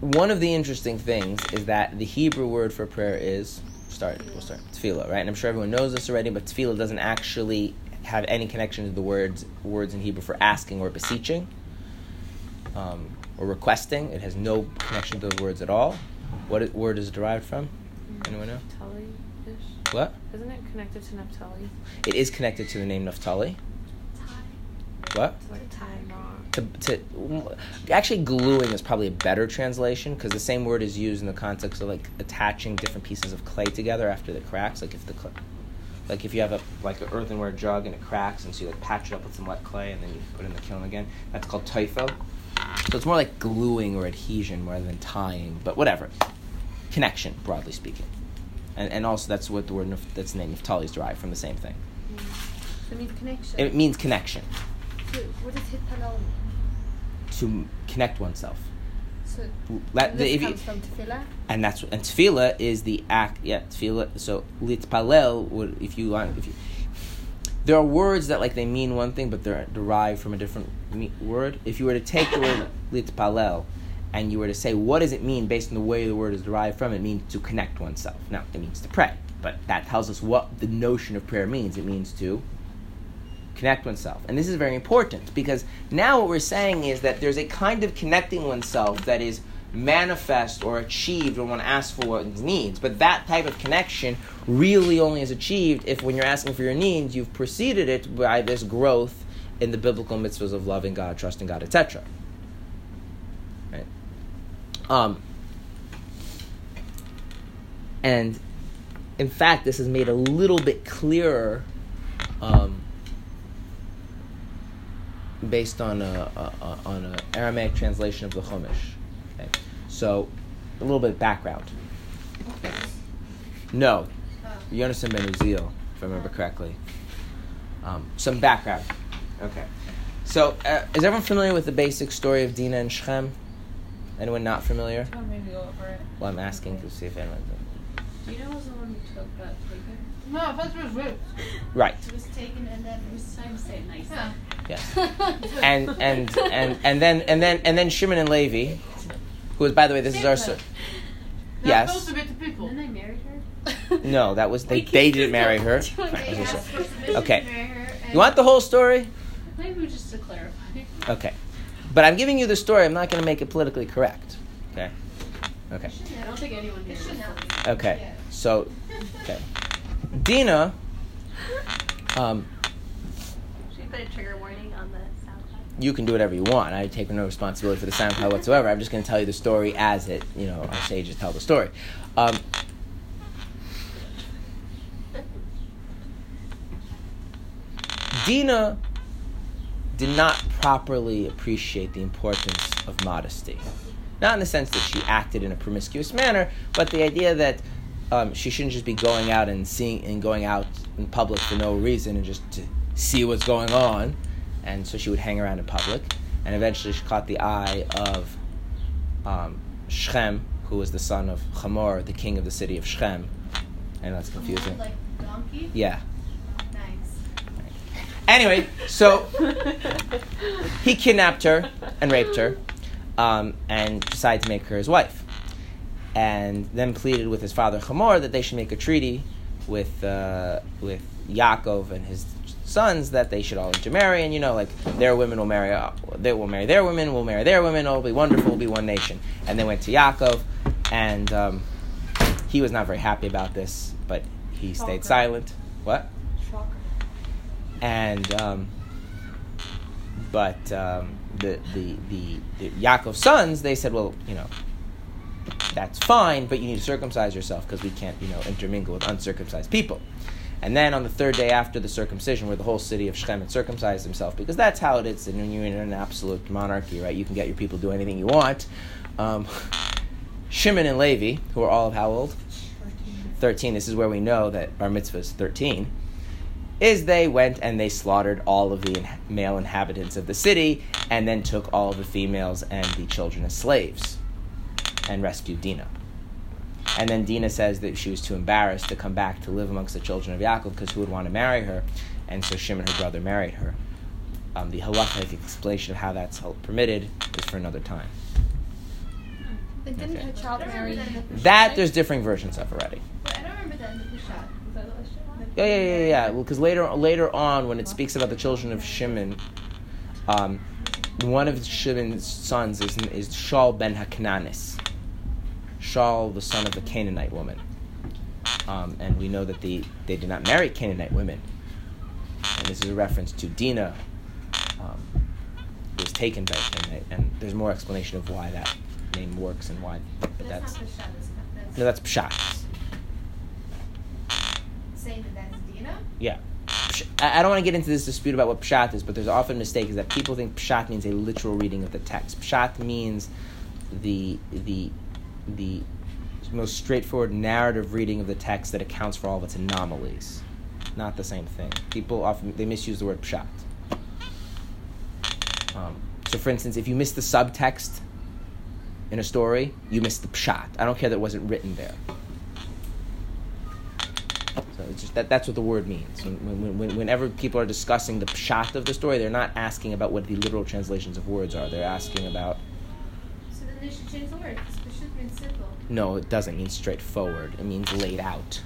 one of the interesting things is that the Hebrew word for prayer is start. We'll start tefillah, right? And I'm sure everyone knows this already, but tefillah doesn't actually have any connection to the words words in Hebrew for asking or beseeching. Um, or requesting. It has no connection to those words at all. What it, word is it derived from? Anyone know? Naphtali-ish. What? Isn't it connected to Naphtali? It is connected to the name Naphtali. What? It's like tie knot. To, to actually gluing is probably a better translation because the same word is used in the context of like attaching different pieces of clay together after the cracks. Like if the cl- like if you have a like an earthenware jug and it cracks and so you like patch it up with some wet clay and then you put it in the kiln again. That's called typho. So it's more like gluing or adhesion rather than tying, but whatever. Connection, broadly speaking. And, and also that's what the word that's the name Naphtali is derived from the same thing. So it means connection. It means connection, so what does hitpalel mean? to connect oneself. So Let, the, if you, from tefillah. and that's and tefillah is the act. Yeah, tefillah. So litpalel would if you want if you. There are words that like they mean one thing, but they're derived from a different me- word. If you were to take the word litpalel, and you were to say what does it mean based on the way the word is derived from, it means to connect oneself. Now it means to pray, but that tells us what the notion of prayer means. It means to connect oneself. And this is very important because now what we're saying is that there's a kind of connecting oneself that is manifest or achieved when one asks for one's needs. But that type of connection really only is achieved if when you're asking for your needs, you've preceded it by this growth in the biblical mitzvahs of loving God, trusting God, etc. Right? Um, and in fact, this is made a little bit clearer um, based on a, a, a on an Aramaic translation of the Chumash. Okay, so a little bit of background. No, Yonasan ben Uziel, if I remember correctly. Um, some background. Okay, so uh, is everyone familiar with the basic story of Dinah and Shechem? Anyone not familiar? Maybe over it. Well, I'm asking to see if anyone. Dina was the one who took that taken. No, first was Ruth. Right. It was taken and then It was time to say it nice. Yeah. Yes. and and and and then and then and then Shimon and Levi, who was by the way, this is our. So, They're Yes. supposed to be the people. And then they married her. no, that was they. They didn't marry her. they Right, asked that's for what- permission Okay. to marry her. You want the whole story? Maybe just to clarify. Okay. But I'm giving you the story. I'm not going to make it politically correct. Okay. Okay. I don't think anyone here. It should not is. be. Okay. So, okay. Dina Um, Should we put a trigger warning on the SoundCloud? you can do whatever you want. I take no responsibility for the sound file whatsoever. I'm just going to tell you the story as it, you know, our sages tell the story. Um, Dina did not properly appreciate the importance of modesty. Not in the sense that she acted in a promiscuous manner, but the idea that um, she shouldn't just be going out and seeing and going out in public for no reason and just to see what's going on. And so she would hang around in public. And eventually she caught the eye of um, Shechem, who was the son of Hamor, the king of the city of Shechem. And that's confusing. Like donkey. Yeah. Nice. Anyway, so he kidnapped her and raped her, um, and decided to make her his wife, and then pleaded with his father Hamor that they should make a treaty with uh, with Yaakov and his sons that they should all intermarry, and you know, like their women will marry, uh, they will marry their women, will marry their women, it'll be wonderful, it'll be one nation. And they went to Yaakov, and um, he was not very happy about this, but he stayed Shocker. silent. What? Shocker. and um, but um, the, the the the Yaakov's sons they said, well, you know, that's fine, but you need to circumcise yourself because we can't, you know, intermingle with uncircumcised people. And then on the third day after the circumcision, where the whole city of Shechem had circumcised himself, because that's how it is. And when you're in an absolute monarchy, right, you can get your people to do anything you want. Um, Shimon and Levi, who are all of how old? 13. This is where we know that our mitzvah is 13 is they went and they slaughtered all of the male inhabitants of the city and then took all the females and the children as slaves and rescued Dinah. And then Dinah says that she was too embarrassed to come back to live amongst the children of Yaakov because who would want to marry her? And so Shimon, her brother, married her. Um, the halachic explanation of how that's permitted is for another time. But didn't Okay. her child marry? that the That there's differing versions of already. Wait, I don't remember that in the Peshat. Was that the Peshat? Yeah, yeah, yeah, yeah. Well, because later, later on, when it speaks about the children of Shimon, um, one of Shimon's sons is, is Shaul ben Haknanis. Shaul, the son of a Canaanite woman. Um, and we know that the, they did not marry Canaanite women. And this is a reference to Dinah, um, who was taken by a Canaanite. And there's more explanation of why that name works and why. But that's that's not Peshat. That's, that's no, that's pshat. saying that that's Dina. Yeah. I don't want to get into this dispute about what pshat is, but there's often a mistake is that people think pshat means a literal reading of the text. Pshat means the the the most straightforward narrative reading of the text that accounts for all of its anomalies. Not the same thing. People often they misuse the word pshat. Um, so, for instance, if you miss the subtext in a story, you miss the pshat. I don't care that it wasn't written there. So it's just that that's what the word means. When, when, when, whenever people are discussing the pshat of the story, they're not asking about what the literal translations of words are. They're asking about So then they should change the word. Simple. no, it doesn't mean straightforward. It means laid out,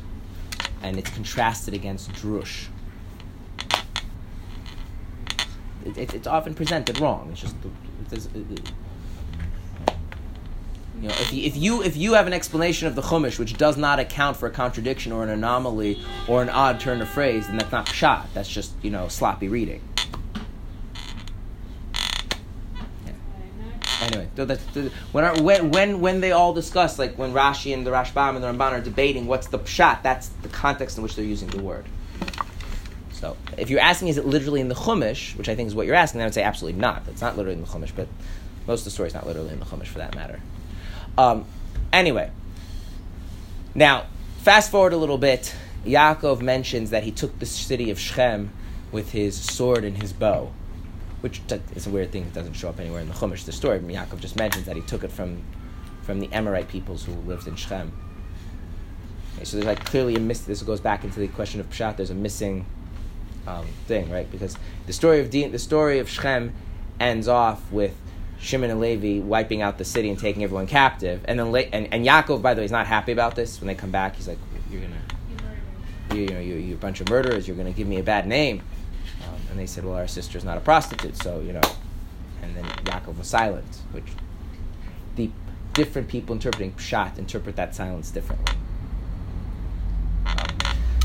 and it's contrasted against drush. It, it, it's often presented wrong. It's just it- you know, if you, if you if you have an explanation of the chumash which does not account for a contradiction or an anomaly or an odd turn of phrase, then that's not pshat. That's just you know sloppy reading. Anyway, when, our, when when when they all discuss, like when Rashi and the Rashbam and the Ramban are debating what's the pshat, that's the context in which they're using the word. So, if you're asking, is it literally in the Chumash, which I think is what you're asking, I would say absolutely not. It's not literally in the Chumash, but most of the story is not literally in the Chumash for that matter. Um, anyway, now fast forward a little bit. Yaakov mentions that he took the city of Shechem with his sword and his bow, which t- is a weird thing It doesn't show up anywhere in the Chumash. The story of Yaakov just mentions that he took it from from the Amorite peoples who lived in Shechem. Okay, so there's like clearly a miss. This goes back into the question of Pshat. There's a missing um, thing, right? Because the story of the story of Shechem ends off with Shimon and Levi wiping out the city and taking everyone captive, and then Le- and, and Yaakov, by the way, is not happy about this. When they come back, he's like, "You're gonna, You you, you know, you, you're a bunch of murderers. You're gonna give me a bad name." And they said, "Well, our sister's not a prostitute, so you know." And then Yaakov was silent, which the different people interpreting Pshat interpret that silence differently. Um,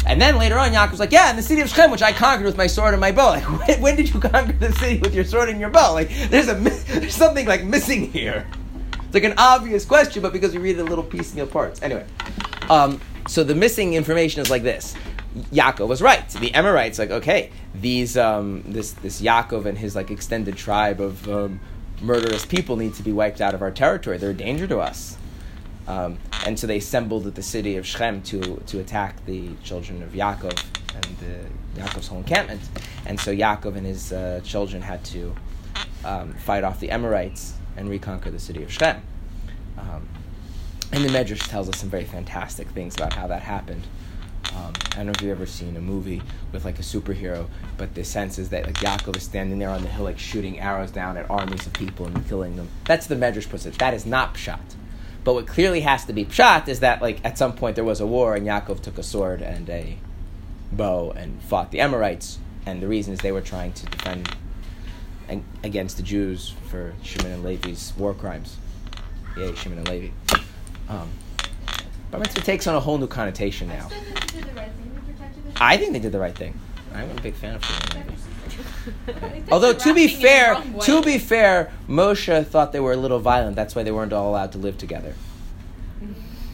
And then later on, Yaakov's like, yeah, in the city of Shechem, which I conquered with my sword and my bow. Like, when, when did you conquer the city with your sword and your bow? Like, there's a there's something like missing here. It's like an obvious question, but because we read it in little piecemeal parts. Anyway, um, so the missing information is like this. Yaakov was right. The Emorites like, okay, these um, this this Yaakov and his like extended tribe of um, murderous people need to be wiped out of our territory. They're a danger to us. Um, and so they assembled at the city of Shechem to, to attack the children of Yaakov and the, Yaakov's whole encampment. And so Yaakov and his uh, children had to um, fight off the Emorites and reconquer the city of Shechem. Um, and the Medrash tells us some very fantastic things about how that happened. Um, I don't know if you've ever seen a movie with like a superhero, but the sense is that like Yaakov is standing there on the hill, like shooting arrows down at armies of people and killing them. That's the Medrash puts it. That is not pshat. But what clearly has to be pshat is that like at some point there was a war and Yaakov took a sword and a bow and fought the Emorites, and the reason is they were trying to defend against the Jews for Shimon and Levi's war crimes. Yay, Shimon and Levi. Um, Bar mitzvah takes on a whole new connotation now. I think they did the right thing. They protected the I think they did the right thing. I'm a big fan of Shimon and Levi. They're Although to be wrapping it the fair, wrong to be fair, Moshe thought they were a little violent. That's why they weren't all allowed to live together.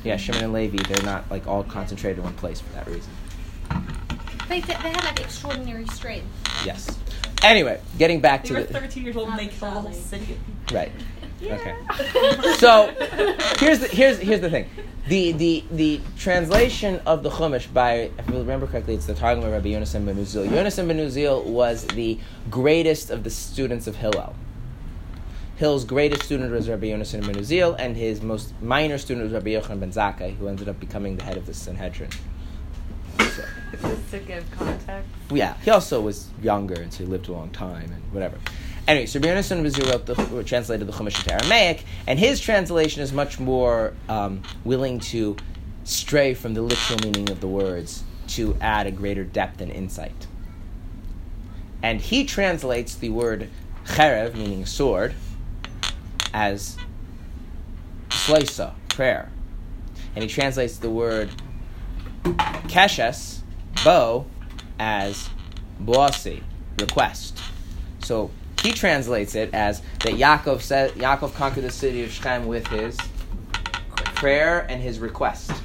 Yeah, Shimon and Levi, they're not like all concentrated in one place for that reason. They, they had like extraordinary strength. Yes. Anyway, getting back They to were the 13 years old and they killed a whole city right. Okay. So here's the here's here's the thing. The, the the translation of the Chumash by, if I remember correctly, it's the Targum of Rabbi Yonasan ben Uzziel. Yonasan ben Uzziel was the greatest of the students of Hillel. Hillel's greatest student was Rabbi Yonasan ben Uzziel, and his most minor student was Rabbi Yochanan ben Zakkai, who ended up becoming the head of the Sanhedrin. So, Just to give context. yeah, he also was younger, and so he lived a long time, and whatever. Anyway, so Rabbi Yonasan ben wrote the, translated the Chumash into Aramaic, and his translation is much more um, willing to stray from the literal meaning of the words to add a greater depth and insight. And he translates the word cherev, meaning sword, as slisa, prayer. And he translates the word keshes, bow, as boasi, request. So he translates it as that Yaakov said Yaakov conquered the city of Shechem with his prayer and his request. Is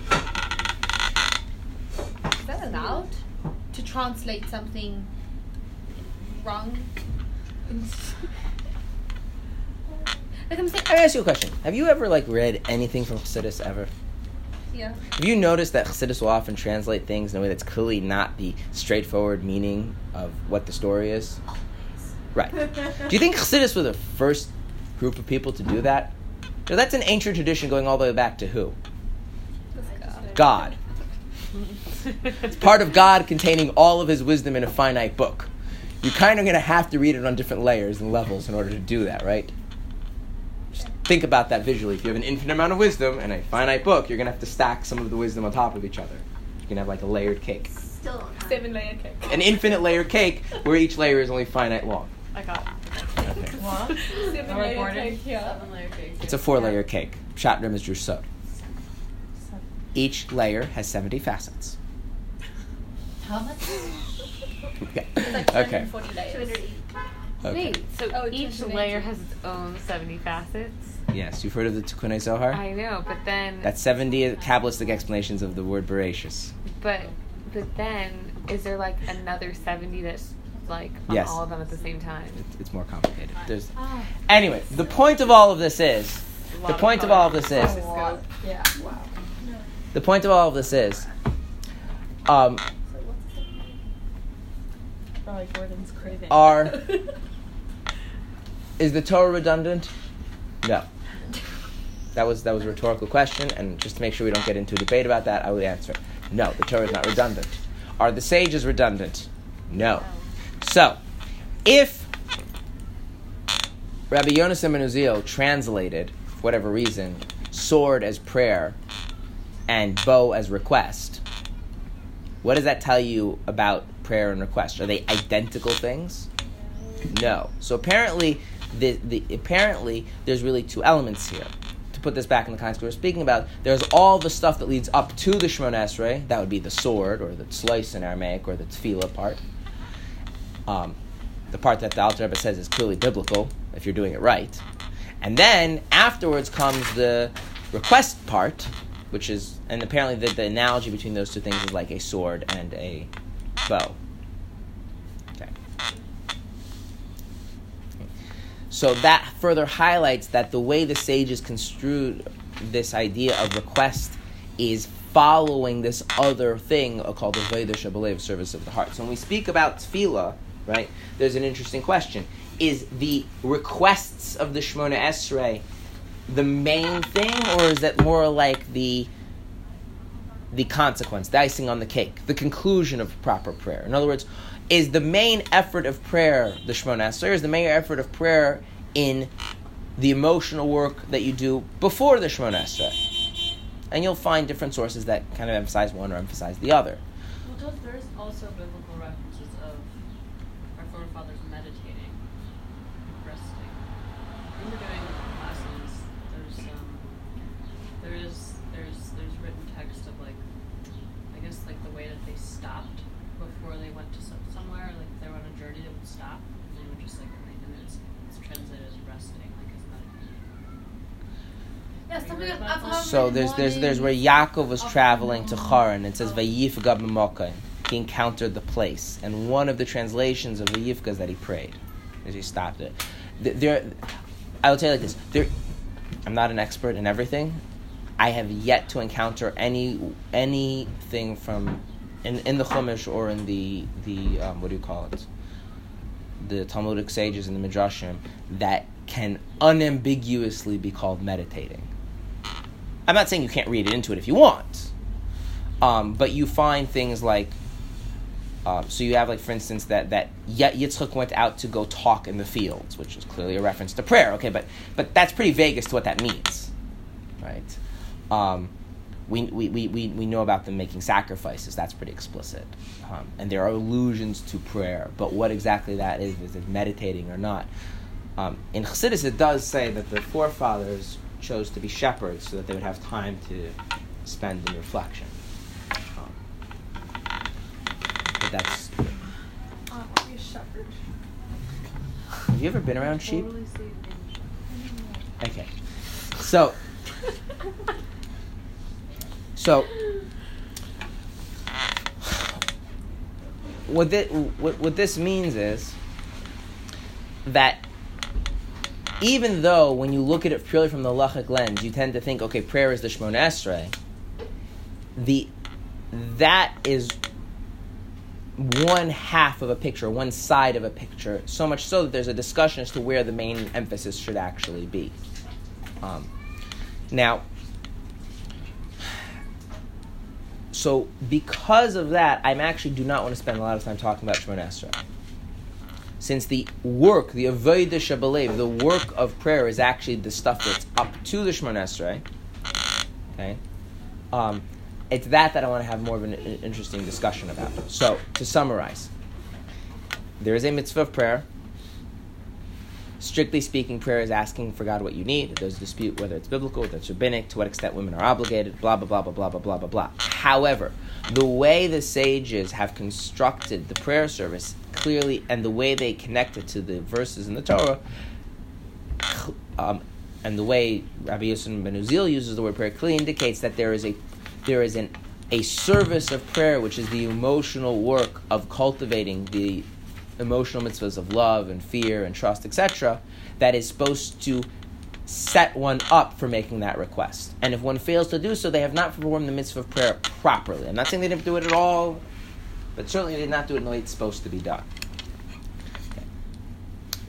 that allowed? To translate something wrong? like I'm saying, me ask you a question. Have you ever like read anything from Chassidus ever? yeah. Have you noticed that Chassidus will often translate things in a way that's clearly not the straightforward meaning of what the story is? Right. Do you think Chassidus were the first group of people to do that? No, that's an ancient tradition going all the way back to who? God. It's part of God containing all of his wisdom in a finite book. You're kind of going to have to read it on different layers and levels in order to do that, right? Just think about that visually. If you have an infinite amount of wisdom and a finite book, you're going to have to stack some of the wisdom on top of each other. You're going to have like a layered cake. Still. Seven layer cake. An infinite layered cake where each layer is only finite long. I got Okay. What? Seven layer cake, yeah. Seven layer cake. It's a four layer cake. Shatrim is drusot. Each layer has 70 facets. How much? Okay. It's like Okay. 240 layers. 280. okay. Wait, so Oh, each layer has its own 70 facets? Yes, you've heard of the Tikkun Zohar? I know, but then. That's 70 Kabbalistic explanations of the word Bereshis. But, but then, is there like another 70 that's like on Yes. all of them at the same time? It- It's more complicated. There's, Ah, anyway, the point of all of this is, the point of color. all of this is, yeah. Wow. the point of all of this is, um, Probably Gordon's craving. are, is the Torah redundant? No. That was that was a rhetorical question, and just to make sure we don't get into a debate about that, I will answer. No, the Torah is not redundant. Are the sages redundant? No. So, if Rabbi Yonasan ben Uziel translated, for whatever reason, sword as prayer and bow as request, what does that tell you about prayer and request? Are they identical things? No. So apparently, the, the apparently there's really two elements here. To to put this back in the context we were speaking about, there's all the stuff that leads up to the Shemon Esrei. That would be the sword or the slice in Aramaic or the tefillah part. Um, the part that the Alter Rebbe says is clearly biblical if you're doing it right. And then afterwards comes the request part, which is, and apparently the, the analogy between those two things is like a sword and a bow. Okay. So that further highlights that the way the sages construed this idea of request is following this other thing called the Avodah Shabalev, service of the heart. So when we speak about tefillah, right, there's an interesting question. Is the requests of the Shemona Esrei the main thing, or is that more like the the consequence, the icing on the cake, the conclusion of proper prayer? In other words, is the main effort of prayer the Shemona Esrei, or is the main effort of prayer in the emotional work that you do before the Shemona Esrei? And you'll find different sources that kind of emphasize one or emphasize the other. Well, does, there's also biblical references of our forefathers meditating, resting. When we're doing classes, there's um, there is there's there's written text of like, I guess like the way that they stopped before they went to some, somewhere. Like if they were on a journey, they would stop and they would just like and it's, it's translated as resting. Like isn't that? Yeah, something of Avraham So there's there's there's where. Yaakov was traveling to Haran. It says Vayifga b'Mokai. He encountered the place, and one of the translations of Vayifga is that he prayed, as he stopped it. There, I will tell you like this: there, I'm not an expert in everything. I have yet to encounter any anything from in, in the Chumash or in the the um, what do you call it? The Talmudic sages and the Midrashim that can unambiguously be called meditating. I'm not saying you can't read it into it if you want, um, but you find things like. Um, so you have, like, for instance, that that Ye- Yitzchak went out to go talk in the fields, which is clearly a reference to prayer. Okay, but but that's pretty vague as to what that means, right? Um, we, we, we, we, we know about them making sacrifices. That's pretty explicit, um, and there are allusions to prayer. But what exactly that is, is it meditating or not? Um, in Chassidus, it does say that the forefathers chose to be shepherds so that they would have time to spend in reflection. Um, but that's. I want to be a shepherd. Have you ever been around sheep? Totally saved in Okay. So. So. What, thi- what, what this means is that even though when you look at it purely from the halachic lens, you tend to think, okay, prayer is the Shemon Esrei, the that is one half of a picture, one side of a picture, so much so that there's a discussion as to where the main emphasis should actually be. Um, now, so because of that, I actually do not want to spend a lot of time talking about Shemon Esrei. Since the work, the Avodah Shabalev, the work of prayer is actually the stuff that's up to the Shemon Esrei, okay? Um, it's that that I want to have more of an i- interesting discussion about. So, to summarize, there is a mitzvah of prayer. Strictly speaking, prayer is asking for God what you need. There's a dispute whether it's biblical, whether it's rabbinic, to what extent women are obligated, blah, blah, blah, blah, blah, blah, blah, blah, blah. However, the way the sages have constructed the prayer service clearly and the way they connect it to the verses in the Torah, um, and the way Rabbi Yosef ben Uzziel uses the word prayer clearly indicates that there is a there is an a service of prayer which is the emotional work of cultivating the emotional mitzvahs of love and fear and trust, etc., that is supposed to set one up for making that request. And if one fails to do so, they have not performed the mitzvah of prayer properly. I'm not saying they didn't do it at all, but certainly they did not do it in the way it's supposed to be done. Okay.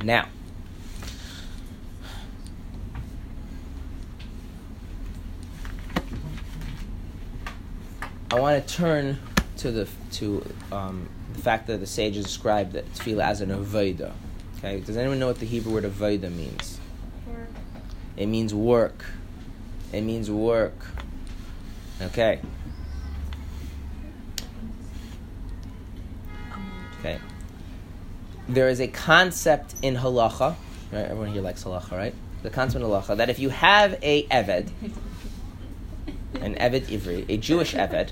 Now, I want to turn to the to um, fact that the sages described that tefillah as an avodah. Okay, does anyone know what the Hebrew word avodah means? It means work. It means work. Okay. Okay. There is a concept in halacha. Right? Everyone here likes halacha, right? the concept in halacha that if you have a eved, an eved ivri, a Jewish eved,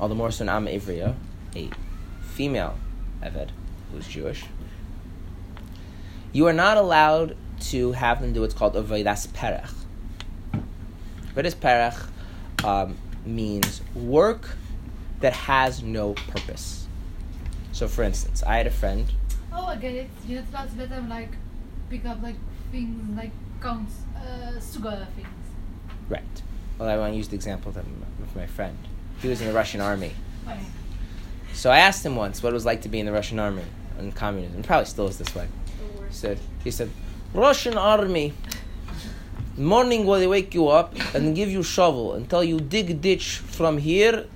all the more so an amah ivriyah, a female eved who's Jewish, you are not allowed to have them do what's called avodas perech. Avodas perech um, means work that has no purpose. So, for instance, I had a friend. Oh, I get it. You're not allowed to let them like pick up like things like counts, uh, sugar things. Right. Well, I want to use the example of, my friend. He was in the Russian army. Right. So I asked him once what it was like to be in the Russian army in communism. Probably still is this way. He said, he said, Russian army. Morning will they wake you up and give you shovel and tell you dig ditch from here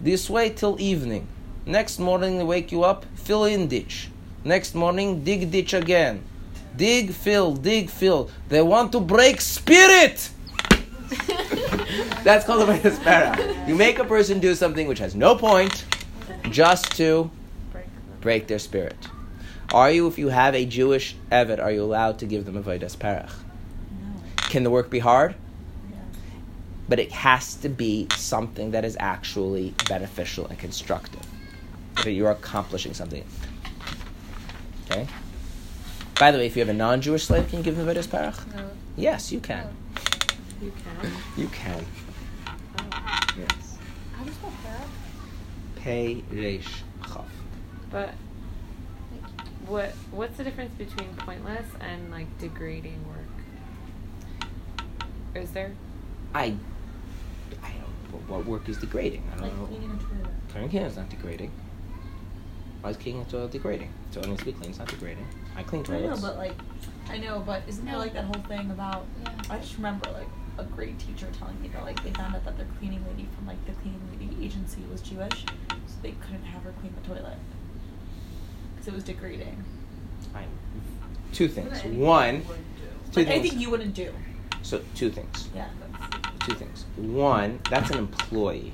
this way till evening. Next morning they wake you up, fill in ditch. Next morning dig ditch again. Dig, fill, dig, fill. They want to break spirit. That's called a Vaydaspera. You make a person do something which has no point just to break their spirit. Are you, if you have a Jewish Eved, are you allowed to give them a Vaydas Perach? Can the work be hard? But it has to be something that is actually beneficial and constructive. That you're accomplishing something. Okay? By the way, if you have a non Jewish slave, can you give them a Vaydas Perach? No. Yes, you can. You can. You can. Oh, yes. How do you spell para? Pei Reish Chaf. But what what's the difference between pointless and like degrading work? Is there? I, I don't. What, what work is degrading? I don't Like know. cleaning a toilet. Cleaning cans is not degrading. Why is cleaning a toilet degrading? Toilet needs to be clean. It's not degrading. I clean toilets. I know, toilets. but like, I know, but isn't there like that whole thing about? Yeah. I just remember like a great teacher telling me that like they found out that their cleaning lady from like the cleaning lady agency was Jewish, so they couldn't have her clean the toilet because it was degrading. I, two things. One, two Like things. anything you wouldn't do. so two things. Yeah. Two things. One, that's an employee,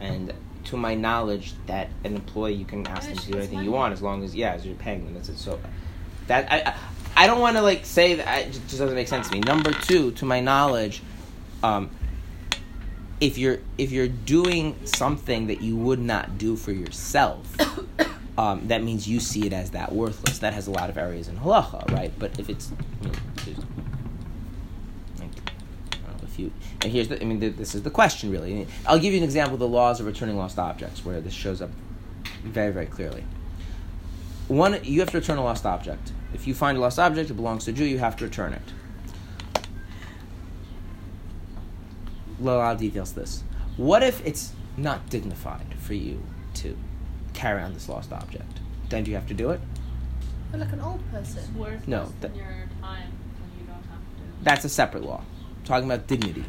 and to my knowledge, that an employee you can ask them to do anything you want as long as yeah, as you're paying them. That's it. So that I I, don't want to like say that it just doesn't make sense to me. Number two, to my knowledge, um, if you're if you're doing something that you would not do for yourself, um, that means you see it as that worthless. That has a lot of areas in halacha, right? But if it's you know, if you and here's the I mean th- this is the question really. I'll give you an example of the laws of returning lost objects where this shows up very very clearly. One, you have to return a lost object. If you find a lost object, it belongs to a Jew. You have to return it. A lot of details. to This. What if it's not dignified for you to carry on this lost object? Then do you have to do it? But like an old person. It's worth No, less that- your time when you don't have to. That's a separate law. I'm talking about dignity.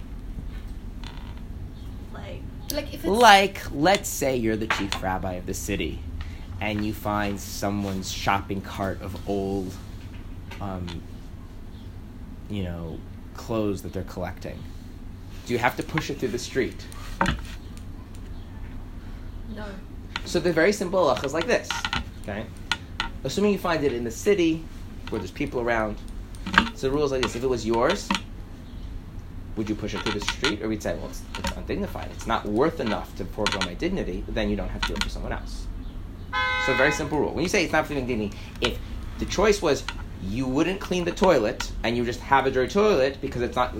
Like Like if it's Like, let's say you're the chief rabbi of the city, and you find someone's shopping cart of old, um, you know, clothes that they're collecting. Do you have to push it through the street? no. So the very simple halacha is like this. Okay, assuming you find it in the city where there's people around. So the rule is like this: if it was yours, would you push it through the street, or we'd say, well, it's, it's undignified. It's not worth enough to forego my dignity. Then you don't have to do it for someone else. So very simple rule. When you say it's not for dignity, if the choice was you wouldn't clean the toilet and you just have a dirty toilet because it's not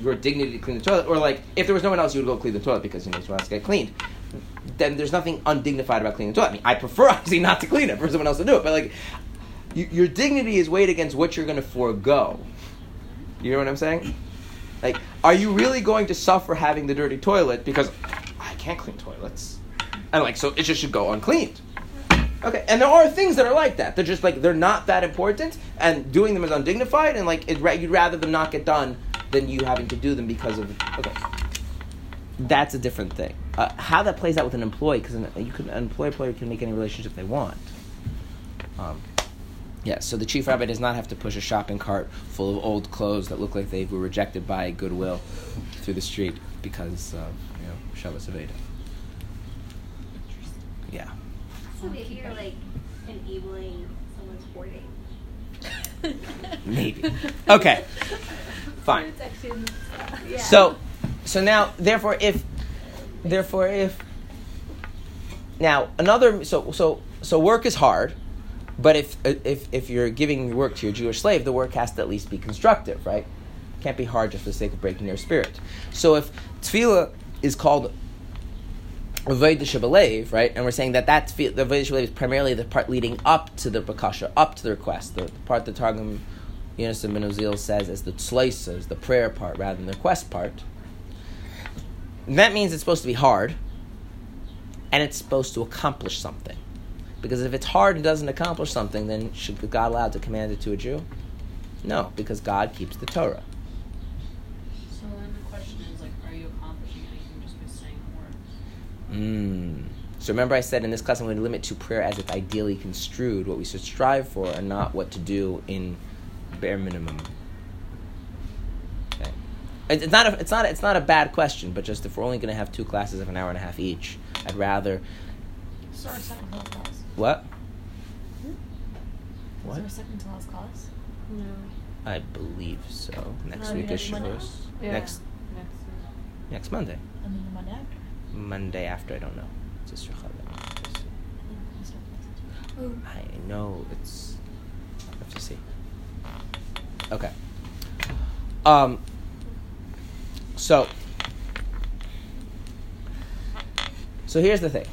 your dignity to clean the toilet, or like if there was no one else, you would go clean the toilet because you know someone else get cleaned. Then there's nothing undignified about cleaning the toilet. I mean, I prefer obviously not to clean it for someone else to do it, but like you, your dignity is weighed against what you're going to forego. You know what I'm saying? Like, are you really going to suffer having the dirty toilet because I can't clean toilets, and like so it just should go uncleaned? Okay, and there are things that are like that. They're just like they're not that important, and doing them is undignified, and like it, you'd rather them not get done than you having to do them because of okay. That's a different thing. Uh, how that plays out with an employee, because you can an employer can make any relationship they want. Um, yeah, so the chief rabbi does not have to push a shopping cart full of old clothes that look like they were rejected by Goodwill through the street because of you know Hashavas Aveidah. Yeah. If you're like enabling someone's hoarding, Maybe. Okay. Fine. It's actually in the- yeah. So, so now, therefore, if, therefore, if, now another, so so so work is hard, but if if if you're giving work to your Jewish slave, the work has to at least be constructive, right? Can't be hard just for the sake of breaking their spirit. So if tefillah is called Avodah Shebalev, right? And we're saying that that the Avodah is primarily the part leading up to the bakasha, up to the request, the, the part that Targum Yonasan Ben Uziel says as the tzloisa, as the prayer part rather than the request part. That means it's supposed to be hard, and it's supposed to accomplish something. Because if it's hard and doesn't accomplish something, then should God allow to command it to a Jew? No, because God keeps the Torah. So then the question is like, are you accomplishing anything just by saying the word? Mm. So remember, I said in this class I'm going to limit to prayer as it's ideally construed, what we should strive for, and not what to do in bare minimum. Okay. It's not a, it's not it's not a bad question, but just if we're only going to have two classes of an hour and a half each, I'd rather Is there a second to last class? what? Is What? there a second to last class? No. I believe so. Next No, week is have Shavuos. Yeah. Next Next next Monday. And then the Monday after? Monday after I don't know. Just Shachar. And then we start classes. I know it's. I have to see. Okay. Um. So. So here's the thing.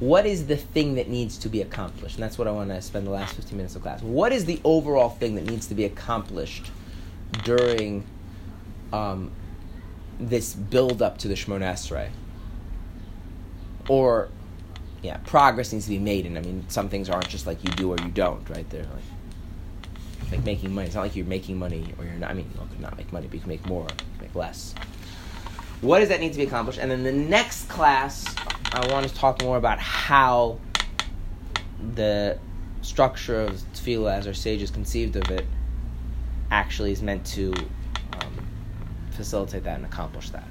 What is the thing that needs to be accomplished? And that's what I want to spend the last 15 minutes of class. What is the overall thing that needs to be accomplished during um, this build up to the Shemona Esrei? Or yeah, progress needs to be made, and I mean, some things aren't just like you do or you don't, right? They're like like making money. It's not like you're making money or you're not. I mean, you could not make money, but you can make more, make less. What does that need to be accomplished? And then the next class, I want to talk more about how the structure of tefillah, as our sages conceived of it, actually is meant to facilitate that and accomplish that.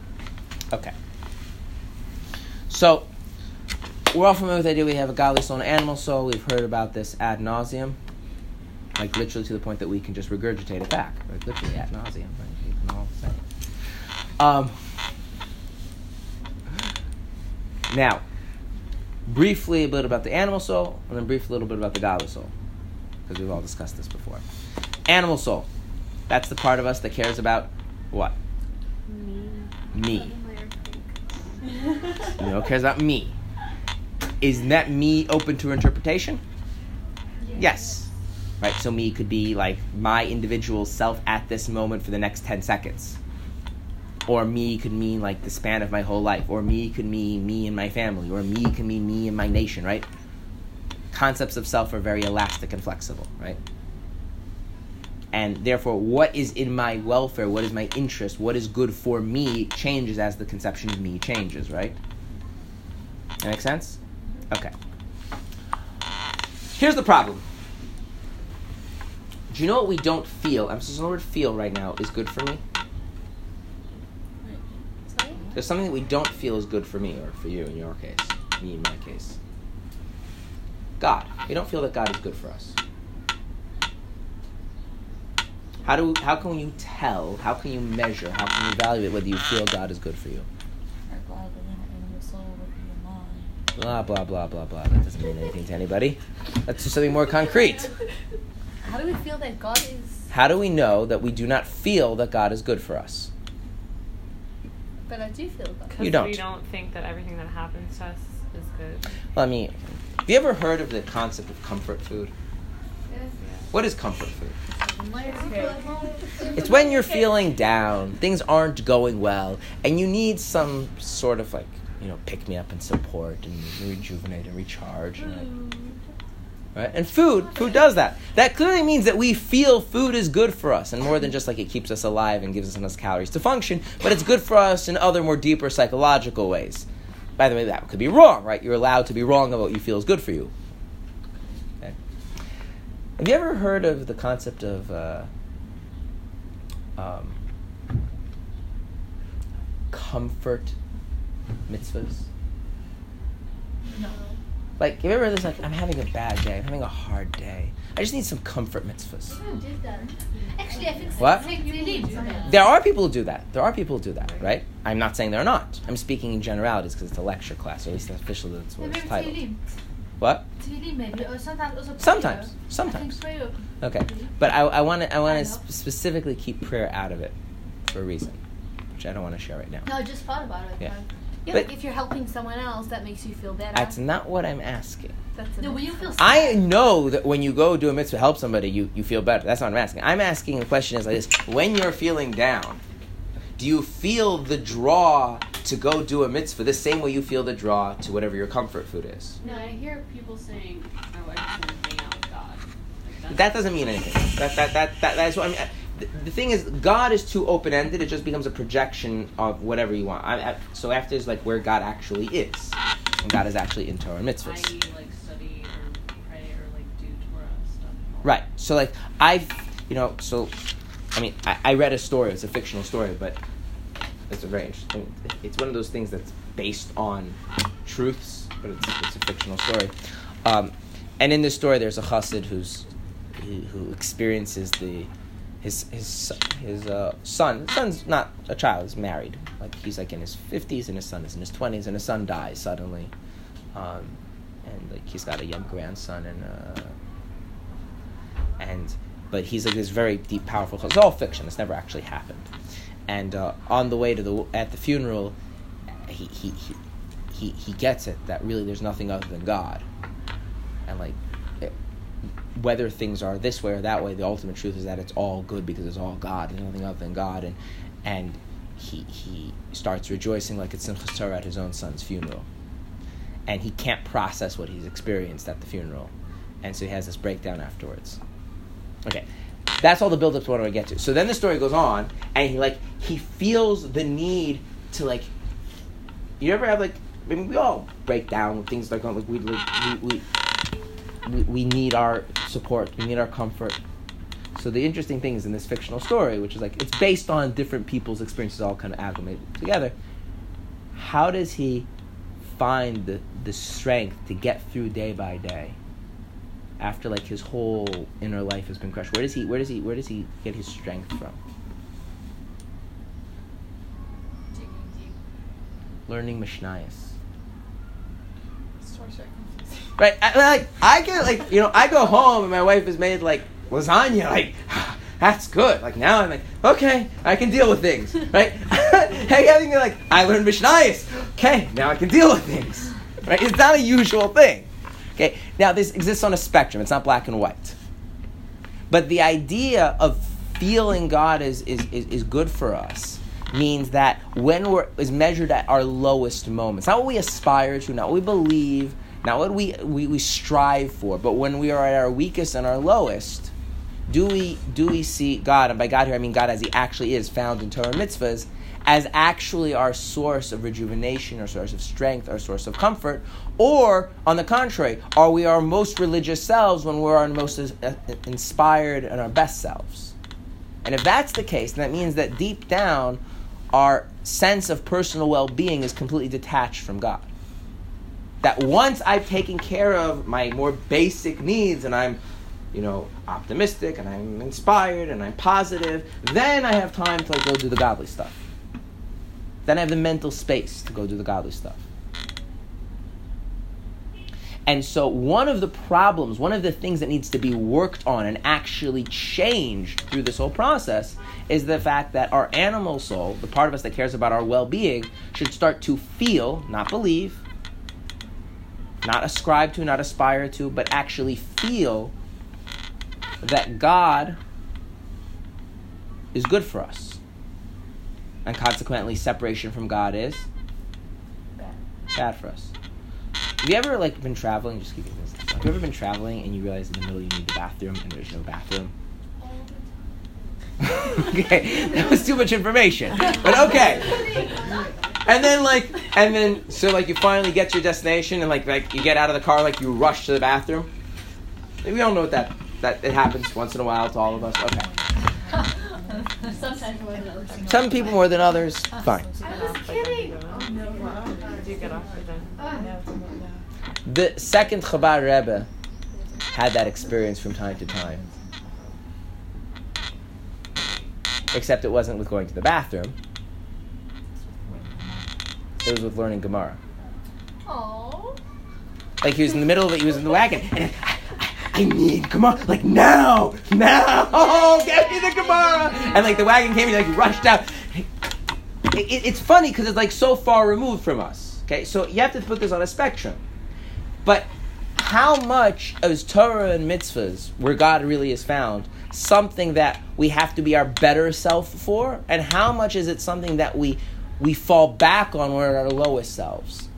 Okay. So, we're all familiar with the idea we have a godly soul and an animal soul. We've heard about this ad nauseum, like literally to the point that we can just regurgitate it back, like literally ad nauseum. Right? You can all say. it. Um, now, briefly a bit about the animal soul, and then briefly a little bit about the godly soul, because we've all discussed this before. Animal soul, that's the part of us that cares about what? Me. You know, cares about me. Is that me open to interpretation? Yes. Right, so me could be like my individual self at this moment for the next 10 seconds. Or me could mean like the span of my whole life. Or me could mean me and my family. Or me could mean me and my nation, right? Concepts of self are very elastic and flexible, right? And therefore, what is in my welfare, what is my interest, what is good for me changes as the conception of me changes, right? That make sense? Okay. Here's the problem. Do you know what we don't feel? I'm just the word feel right now is good for me. There's something that we don't feel is good for me or for you in your case, me in my case. God. We don't feel that God is good for us. How do how can you tell? How can you measure? How can you evaluate whether you feel God is good for you? Are glad that an animal soul would be in line. Blah blah blah blah blah. That doesn't mean anything to anybody. Let's do something more concrete. How do we feel that God is? How do we know that we do not feel that God is good for us? But I do feel God. You don't. we don't think that everything that happens to us is good. Well, I mean, have you ever heard of the concept of comfort food? What is comfort food? It's when you're feeling down, things aren't going well, and you need some sort of like, you know, pick me up and support and rejuvenate and recharge. And, like, right? And food, food does that. That clearly means that we feel food is good for us, and more than just like it keeps us alive and gives us enough calories to function, but it's good for us in other more deeper psychological ways. By the way, that could be wrong, right? You're allowed to be wrong about what you feel is good for you. Have you ever heard of the concept of uh, um, comfort mitzvahs? No. Like, have you ever this like, I'm having a bad day, I'm having a hard day. I just need some comfort mitzvahs. did that. Actually, I think What? There are people who do that. There are people who do that, right? I'm not saying there are not. I'm speaking in generalities because it's a lecture class, or at least officially that's what it's titled. Tehillim. What? Tehillim maybe, or sometimes also prayer. Sometimes. Sometimes. prayer. Okay, but I, I want to I want to sp- specifically keep prayer out of it for a reason, which I don't want to share right now. No, I just thought about it. Yeah. Yeah, But- like if you're helping someone else, that makes you feel better. That's not what I'm asking. That's No, will you feel sad? I know that when you go do a mitzvah, to help somebody, you, you feel better. That's not what I'm asking. I'm asking the question is like this: When you're feeling down, do you feel the draw to go do a mitzvah the same way you feel the draw to whatever your comfort food is? No, I hear people saying, "Oh, I just want to hang out with God." Like, That doesn't mean anything. That that that, that that's what I mean. The, the thing is, God is too open ended. It just becomes a projection of whatever you want. I, I, so after is like where God actually is, and God is actually in Torah and mitzvahs. i.e., like study or pray or like do Torah stuff. Right. So like I've you know so I mean I, I read a story. It's a fictional story, but it's a very interesting. It's one of those things that's based on truths, but it's it's a fictional story. Um, and in this story, there's a chassid who's who, who experiences the his his his uh, son. His son's not a child. He's married. Like he's like in his fifties, and his son is in his twenties, and his son dies suddenly. Um, and like he's got a young grandson and. Uh, and but he's like this very deep, powerful. It's all fiction. It's never actually happened. And uh, on the way to the at the funeral, he he, he he he gets it that really there's nothing other than God, and like it, whether things are this way or that way, the ultimate truth is that it's all good because it's all God. There's nothing other than God, and and he he starts rejoicing like it's Simchas Torah at his own son's funeral, and he can't process what he's experienced at the funeral, and so he has this breakdown afterwards. Okay, that's all the build up to what I get to. So then the story goes on, and he like he feels the need to like. You ever have like? I mean, we all break down when things like like we like, we, we we we need our support. We need our comfort. So the interesting thing is in this fictional story, which is like it's based on different people's experiences, all kind of amalgamated together. How does he find the the strength to get through day by day? After like his whole inner life has been crushed. Where does he where does he where does he get his strength from? Learning mishnayos. Right I, like i get like you know i go home and my wife has made like lasagna like that's good. Like now i'm like okay i can deal with things right? Hey i think like i learned mishnayos. Okay now i can deal with things right? It's not a usual thing Okay, now this exists on a spectrum. It's not black and white. But the idea of feeling God is, is, is, is good for us means that when we're is measured at our lowest moments, not what we aspire to, not what we believe, not what we, we, we strive for, but when we are at our weakest and our lowest, do we do we see God, and by God here I mean God as He actually is found in Torah mitzvahs, as actually our source of rejuvenation, our source of strength, our source of comfort, or on the contrary, are we our most religious selves when we're our most uh, inspired and our best selves? And if that's the case, then that means that deep down, our sense of personal well-being is completely detached from God. That once I've taken care of my more basic needs and I'm you know, optimistic and I'm inspired and I'm positive, then I have time to like, go do the godly stuff. Then I have the mental space to go do the godly stuff. And so, one of the problems, one of the things that needs to be worked on and actually changed through this whole process is the fact that our animal soul, the part of us that cares about our well being, should start to feel, not believe, not ascribe to, not aspire to, but actually feel that God is good for us. And consequently, separation from God is bad for us. Have you ever like been traveling? Just keep it this. Have you ever been traveling and you realize in the middle you need the bathroom and there's no bathroom? okay, that was too much information. But okay. And then like, and then so like you finally get to your destination and like like you get out of the car like you rush to the bathroom. We all know what that that it happens once in a while to all of us. Okay. Sometimes more than others. Some people more than others. Fine. I was kidding. Do oh, you get off or then? Uh, oh, the second Chabad Rebbe had that experience from time to time. Except it wasn't with going to the bathroom. It was with learning Gemara. Aww. Like he was in the middle of it, he was in the wagon, and ah, I, need Gemara, like now, now, get me the Gemara, and like the wagon came, he like rushed out. It, it- it's funny because it's like so far removed from us. Okay, so you have to put this on a spectrum. But how much is Torah and mitzvahs, where God really is found, something that we have to be our better self for, and how much is it something that we we fall back on when we're at our lowest selves?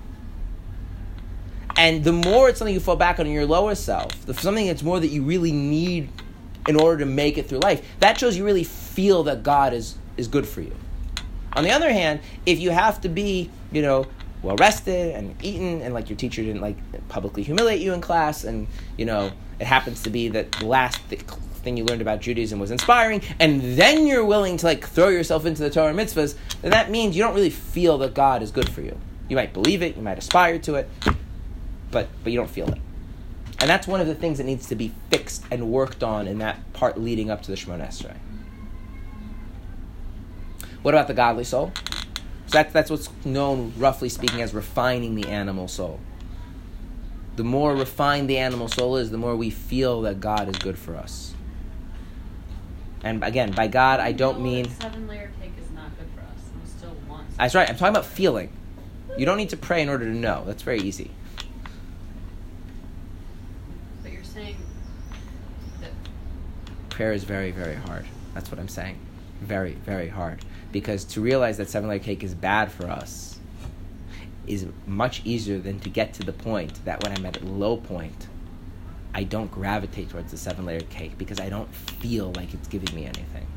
And the more it's something you fall back on in your lower self, the something that's more that you really need in order to make it through life, that shows you really feel that God is, is good for you. On the other hand, if you have to be, you know, well rested and eaten, and like your teacher didn't like publicly humiliate you in class, and you know it happens to be that the last th- thing you learned about Judaism was inspiring, and then you're willing to like throw yourself into the Torah mitzvahs, then that means you don't really feel that God is good for you. You might believe it, you might aspire to it, but but you don't feel it. And that's one of the things that needs to be fixed and worked on in that part leading up to the Shemona Esrei. What about the godly soul? So that's, that's what's known, roughly speaking, as refining the animal soul. The more refined the animal soul is, the more we feel that God is good for us. And again, by God, I don't mean. seven layer cake is not good for us. We still want. That's right, I'm talking about feeling. You don't need to pray in order to know. That's very easy. But you're saying that prayer is very, very hard. That's what I'm saying. Very, very hard. Because to realize that seven layer cake is bad for us is much easier than to get to the point that when I'm at a low point, I don't gravitate towards the seven layer cake because I don't feel like it's giving me anything.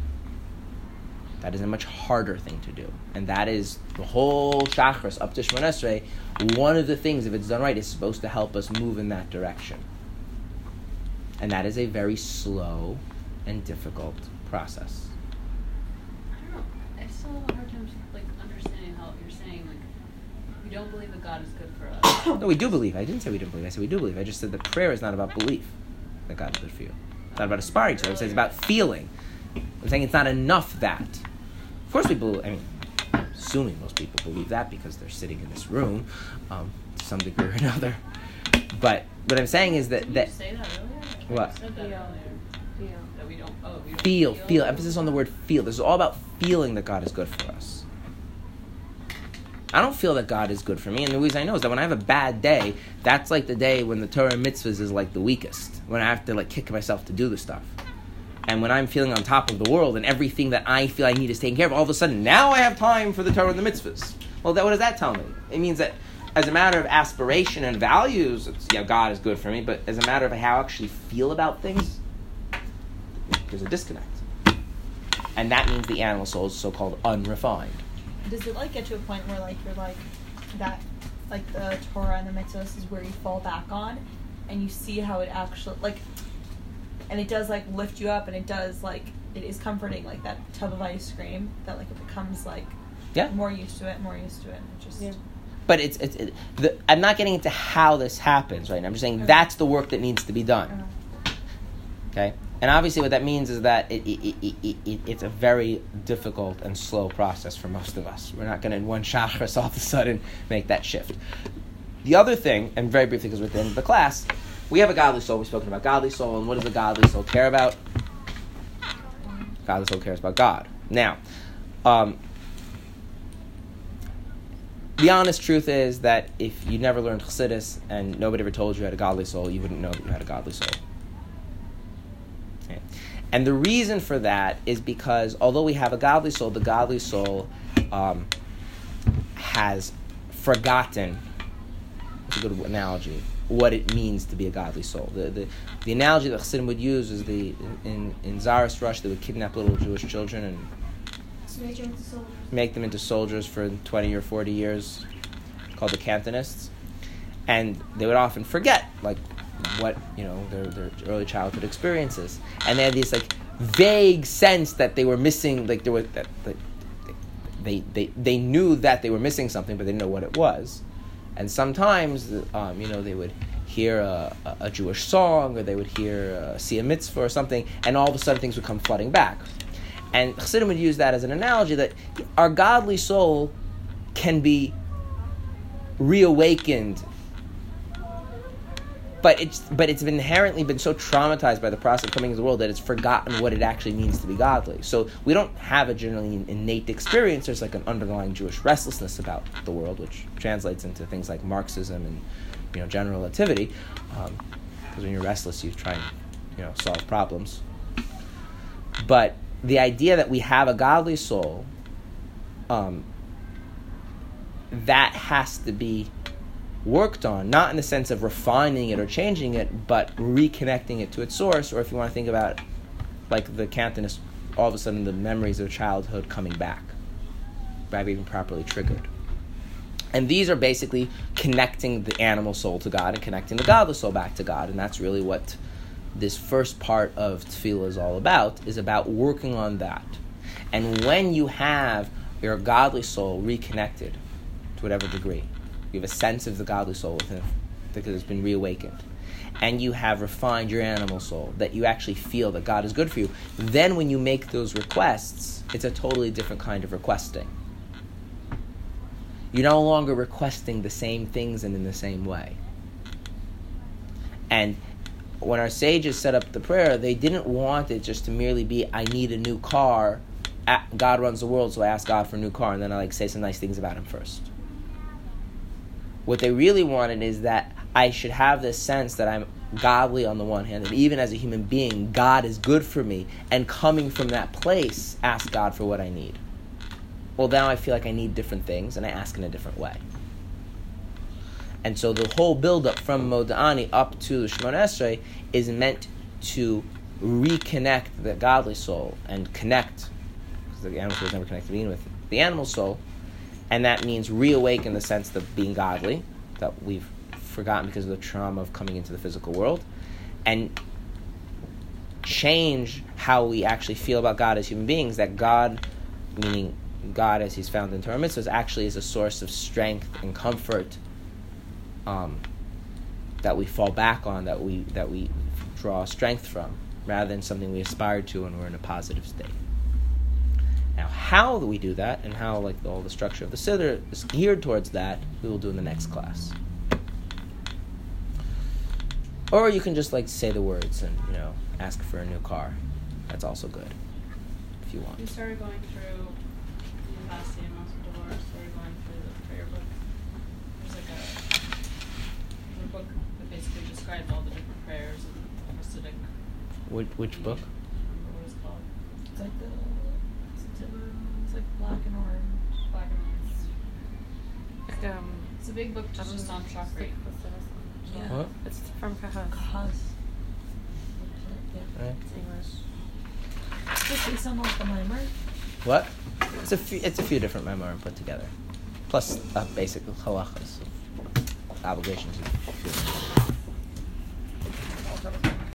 That is a much harder thing to do. And that is the whole Shachris up to Shemona Esrei. One of the things, if it's done right, is supposed to help us move in that direction. And that is a very slow and difficult process. I don't know. I still have a hard time like understanding how you're saying like we don't believe that God is good for us. No, we do believe. I didn't say we didn't believe. I said we do believe. I just said that prayer is not about belief that God is good for you. It's not about aspiring to it. It's about feeling. I'm saying it's not enough that. Of course, we believe. I mean, assuming most people believe that because they're sitting in this room um, to some degree or another. But what I'm saying is that Did that you say that earlier? I thought you What? Said that Feel. Feel. We don't. Oh, feel, feel. Emphasis on the word feel. This is all about feeling that God is good for us. I don't feel that God is good for me, and the reason I know is that when I have a bad day, that's like the day when the Torah and mitzvahs is like the weakest. When I have to like kick myself to do the stuff. And when I'm feeling on top of the world and everything that I feel I need is taken care of, all of a sudden now I have time for the Torah and the mitzvahs. Well, that, what does that tell me? It means that as a matter of aspiration and values, it's, yeah, God is good for me, but as a matter of how I actually feel about things, there's a disconnect. And that means the animal soul is so called unrefined. Does it like get to a point where like you're like that, like the Torah and the mitzvahs is where you fall back on, and you see how it actually like, and it does like lift you up, and it does like it is comforting, like that tub of ice cream that like it becomes like Yeah. more used to it, more used to it, and just Yeah. But it's, it's it, the, I'm not getting into how this happens, right? I'm just saying Okay. that's the work that needs to be done. Uh, Okay? And obviously, what that means is that it, it, it, it, it, it's a very difficult and slow process for most of us. We're not going to, in one Shachris, all of a sudden make that shift. The other thing, and very briefly because we're at the end of the class, we have a godly soul. We've spoken about godly soul, and what does a godly soul care about? Godly soul cares about God. Now, um, the honest truth is that if you never learned Chassidus and nobody ever told you you had a godly soul, you wouldn't know that you had a godly soul. And the reason for that is because although we have a godly soul, the godly soul um, has forgotten, it's a good analogy, what it means to be a godly soul. The, the, the analogy that Chassidim would use is the, in, in Tsarist Russia, they would kidnap little Jewish children and So make them into soldiers. make them into soldiers for 20 or 40 years called the cantonists and they would often forget like what you know their, their early childhood experiences and they had this like vague sense that they were missing like there was that, that they, they they knew that they were missing something but they didn't know what it was And sometimes, um, you know, they would hear a, a, Jewish song or they would hear uh, see a mitzvah or something, and all of a sudden things would come flooding back. And Chassidim would use that as an analogy that our godly soul can be reawakened but it's but it's inherently been so traumatized by the process of coming into the world that it's forgotten what it actually means to be godly. So we don't have a generally innate experience. There's like an underlying Jewish restlessness about the world, which translates into things like Marxism and you know general relativity. Because um, when you're restless, you try and you know solve problems. But the idea that we have a godly soul, um, that has to be worked on, not in the sense of refining it or changing it, but reconnecting it to its source, or if you want to think about like the Cantonist, all of a sudden the memories of childhood coming back by even properly triggered. And these are basically connecting the animal soul to God and connecting the godless soul back to God. And that's really what this first part of tefillah is all about, is about working on that. And when you have your godly soul reconnected to whatever degree, you have a sense of the godly soul within because it's been reawakened. And you have refined your animal soul, that you actually feel that God is good for you. Then, when you make those requests, it's a totally different kind of requesting. You're no longer requesting the same things and in the same way. And when our sages set up the prayer, they didn't want it just to merely be, I need a new car. God runs the world, so I ask God for a new car, and then I like say some nice things about him first. What they really wanted is that I should have this sense that I'm godly on the one hand, and even as a human being, God is good for me, and coming from that place, ask God for what I need. Well, now I feel like I need different things, and I ask in a different way. And so the whole build-up from Modeh Ani up to the Shemona Esrei is meant to reconnect the godly soul and connect, because the animal soul is never connected with, the animal soul and that means reawaken the sense of being godly that we've forgotten because of the trauma of coming into the physical world, and change how we actually feel about God as human beings. That God, meaning God as He's found in Torah mitzvahs, actually is a source of strength and comfort um, that we fall back on, that we that we draw strength from, rather than something we aspire to when we're in a positive state. Now, how we do that and how like all the structure of the siddur is geared towards that, we will do in the next class. Or you can just like say the words and you know ask for a new car. That's also good if you want. We started going through the Basti and also Dolores started going through the prayer book. There's like a, there's a book that basically describes all the different prayers and Hasidic. Which, which book? I don't remember what it's called. It's like the um. It's a big book just, just on chakra. Yeah. What? It's from Kehos. Kehos. Yeah. Right. It's English. Is some off the? What? It's a few. It's a few different memoirs put together, plus a basic halachas, obligations.